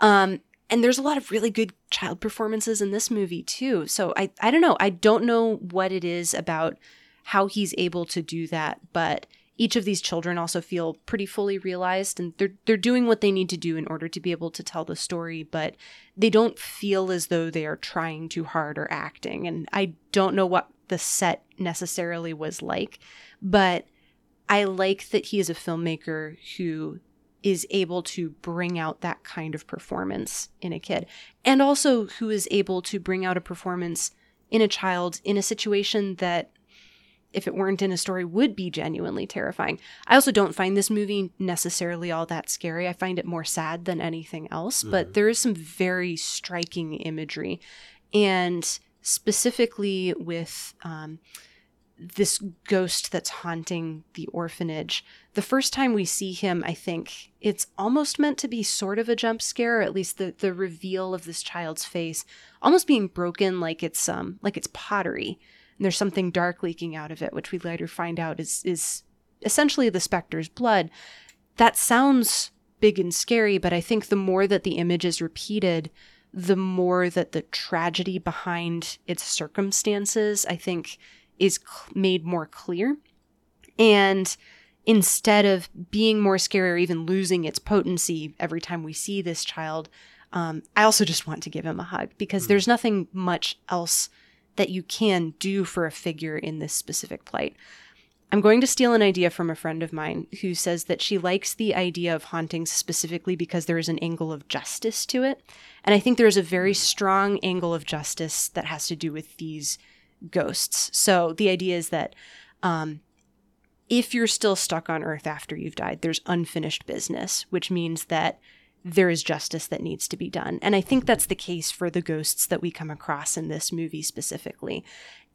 Um, and there's a lot of really good child performances in this movie too. So i i don't know. I don't know what it is about how he's able to do that but each of these children also feel pretty fully realized and they're they're doing what they need to do in order to be able to tell the story but they don't feel as though they are trying too hard or acting. And I don't know what the set necessarily was like but I like that he is a filmmaker who is able to bring out that kind of performance in a kid and also who is able to bring out a performance in a child in a situation that if it weren't in a story would be genuinely terrifying. I also don't find this movie necessarily all that scary. I find it more sad than anything else, mm-hmm. but there is some very striking imagery. And specifically with um, this ghost that's haunting the orphanage. The first time we see him, I think it's almost meant to be sort of a jump scare, or at least the the reveal of this child's face almost being broken like it's um like it's pottery and there's something dark leaking out of it, which we later find out is is essentially the specter's blood. That sounds big and scary, but I think the more that the image is repeated, the more that the tragedy behind its circumstances, I think, is cl- made more clear. And instead of being more scary or even losing its potency every time we see this child, um, I also just want to give him a hug because mm. there's nothing much else that you can do for a figure in this specific plight. I'm going to steal an idea from a friend of mine who says that she likes the idea of hauntings specifically because there is an angle of justice to it. And I think there's a very strong angle of justice that has to do with these ghosts. So the idea is that um, if you're still stuck on Earth after you've died, there's unfinished business, which means that there is justice that needs to be done. And I think that's the case for the ghosts that we come across in this movie specifically.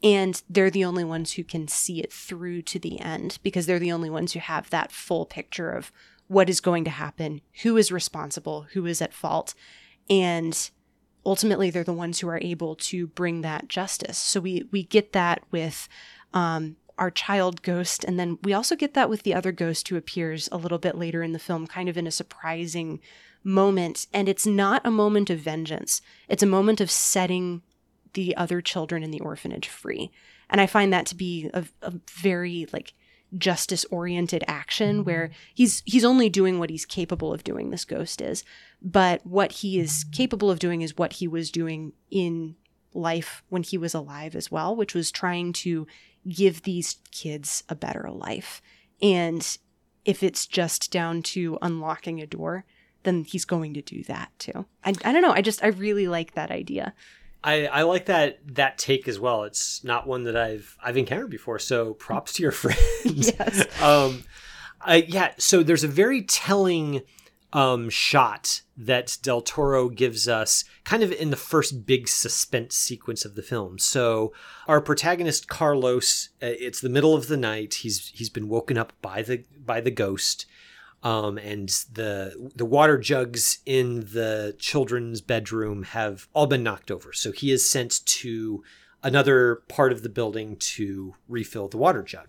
And they're the only ones who can see it through to the end because they're the only ones who have that full picture of what is going to happen, who is responsible, who is at fault. And ultimately, they're the ones who are able to bring that justice. So we, we get that with um, our child ghost. And then we also get that with the other ghost who appears a little bit later in the film, kind of in a surprising moment. And it's not a moment of vengeance, it's a moment of setting the other children in the orphanage free. And I find that to be a, a very like justice oriented action mm-hmm. where he's he's only doing what he's capable of doing this ghost is but what he is capable of doing is what he was doing in life when he was alive as well which was trying to give these kids a better life and if it's just down to unlocking a door then he's going to do that too I, I don't know i just i really like that idea I, I like that that take as well. It's not one that I've I've encountered before. So props to your friend. yes. um, I, yeah. So there's a very telling um, shot that Del Toro gives us, kind of in the first big suspense sequence of the film. So our protagonist Carlos, uh, it's the middle of the night. He's he's been woken up by the by the ghost um, and the the water jugs in the children's bedroom have all been knocked over. So he is sent to another part of the building to refill the water jug.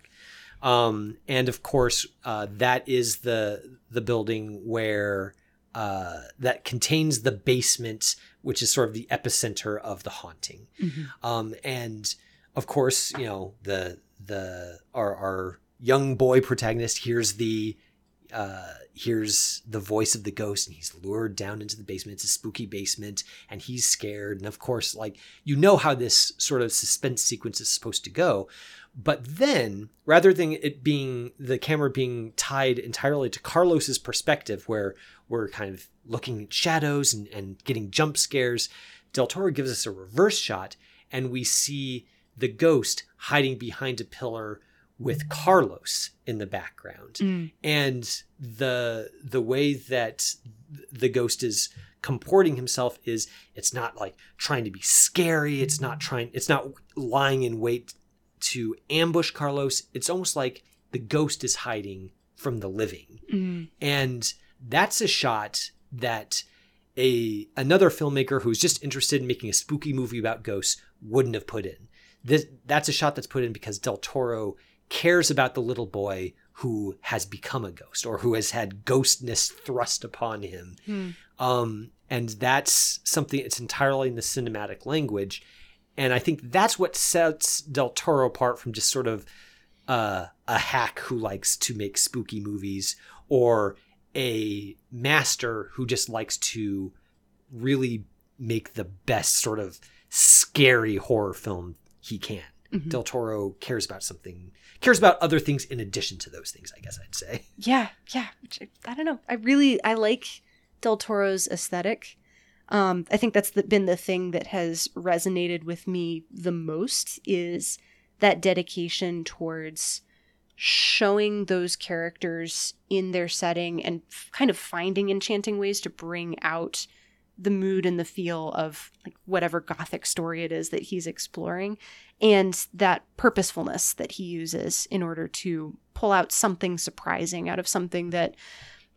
Um, and of course, uh, that is the the building where uh, that contains the basement, which is sort of the epicenter of the haunting. Mm-hmm. Um, and of course, you know the the our, our young boy protagonist hears the uh, hears the voice of the ghost and he's lured down into the basement. It's a spooky basement and he's scared. And of course, like, you know how this sort of suspense sequence is supposed to go. But then, rather than it being the camera being tied entirely to Carlos's perspective, where we're kind of looking at shadows and, and getting jump scares, Del Toro gives us a reverse shot and we see the ghost hiding behind a pillar with Carlos in the background. Mm. And the the way that the ghost is comporting himself is it's not like trying to be scary, it's not trying it's not lying in wait to ambush Carlos. It's almost like the ghost is hiding from the living. Mm. And that's a shot that a another filmmaker who's just interested in making a spooky movie about ghosts wouldn't have put in. This that's a shot that's put in because Del Toro cares about the little boy who has become a ghost or who has had ghostness thrust upon him. Hmm. Um, and that's something it's entirely in the cinematic language. And I think that's what sets Del Toro apart from just sort of uh, a hack who likes to make spooky movies or a master who just likes to really make the best sort of scary horror film he can. Mm-hmm. Del Toro cares about something, cares about other things in addition to those things. I guess I'd say. Yeah, yeah. I don't know. I really I like Del Toro's aesthetic. Um, I think that's the, been the thing that has resonated with me the most is that dedication towards showing those characters in their setting and f- kind of finding enchanting ways to bring out the mood and the feel of like whatever gothic story it is that he's exploring and that purposefulness that he uses in order to pull out something surprising out of something that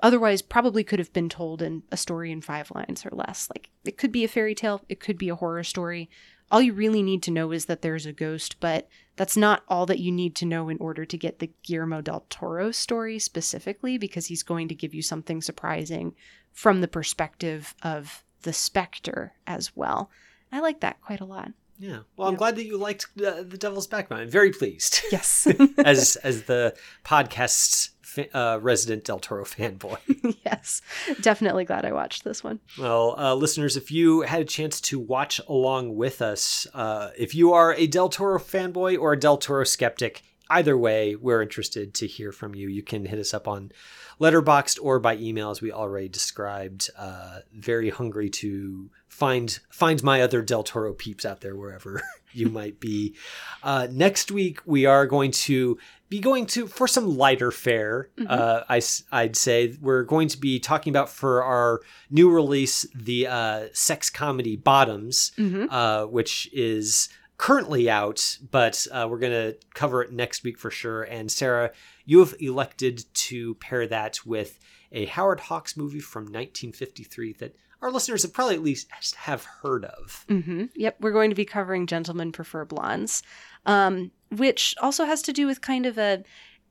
otherwise probably could have been told in a story in 5 lines or less like it could be a fairy tale it could be a horror story all you really need to know is that there's a ghost but that's not all that you need to know in order to get the Guillermo del Toro story specifically because he's going to give you something surprising from the perspective of the specter as well. I like that quite a lot. Yeah. Well, I'm glad that you liked uh, the Devil's Backbone. I'm very pleased. Yes. as as the podcast's uh, resident Del Toro fanboy. yes. Definitely glad I watched this one. Well, uh, listeners, if you had a chance to watch along with us, uh, if you are a Del Toro fanboy or a Del Toro skeptic, either way, we're interested to hear from you. You can hit us up on Letterboxd or by email, as we already described. Uh, very hungry to find find my other Del Toro peeps out there wherever you might be. Uh, next week we are going to be going to for some lighter fare. Mm-hmm. Uh, I I'd say we're going to be talking about for our new release the uh, sex comedy Bottoms, mm-hmm. uh, which is currently out, but uh, we're going to cover it next week for sure. And Sarah, you have elected to pair that with a Howard Hawks movie from 1953 that our listeners have probably at least have heard of. Mm-hmm. Yep, we're going to be covering Gentlemen Prefer Blondes, um, which also has to do with kind of a.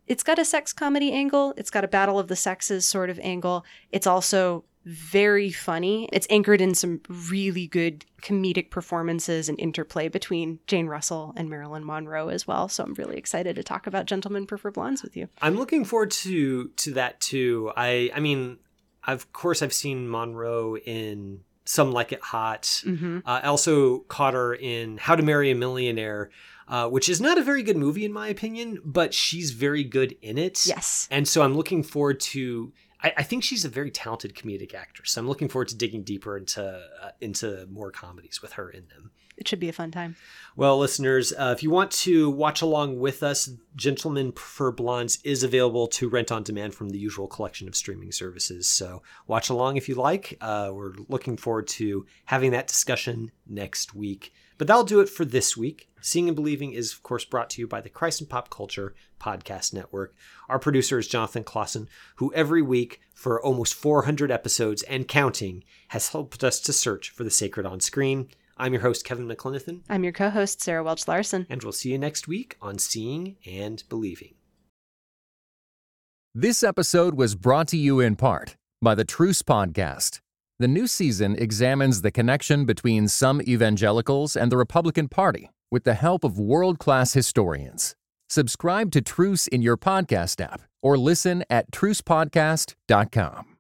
It's got a sex comedy angle. It's got a battle of the sexes sort of angle. It's also very funny. It's anchored in some really good comedic performances and interplay between Jane Russell and Marilyn Monroe as well. So I'm really excited to talk about Gentlemen Prefer Blondes with you. I'm looking forward to to that too. I I mean, of course I've seen Monroe in Some Like It Hot. Mm-hmm. Uh, I also caught her in How to Marry a Millionaire. Uh, which is not a very good movie in my opinion, but she's very good in it. Yes. And so I'm looking forward to I, I think she's a very talented comedic actress. So I'm looking forward to digging deeper into uh, into more comedies with her in them. It should be a fun time. Well, listeners, uh, if you want to watch along with us, Gentlemen Prefer Blondes is available to rent on demand from the usual collection of streaming services. So watch along if you like. Uh, we're looking forward to having that discussion next week. But that'll do it for this week. Seeing and Believing is, of course, brought to you by the Christ and Pop Culture Podcast Network. Our producer is Jonathan Clausen, who every week for almost 400 episodes and counting has helped us to search for the sacred on screen. I'm your host, Kevin McLenithan. I'm your co host, Sarah Welch Larson. And we'll see you next week on Seeing and Believing. This episode was brought to you in part by the Truce Podcast. The new season examines the connection between some evangelicals and the Republican Party with the help of world class historians. Subscribe to Truce in your podcast app or listen at trucepodcast.com.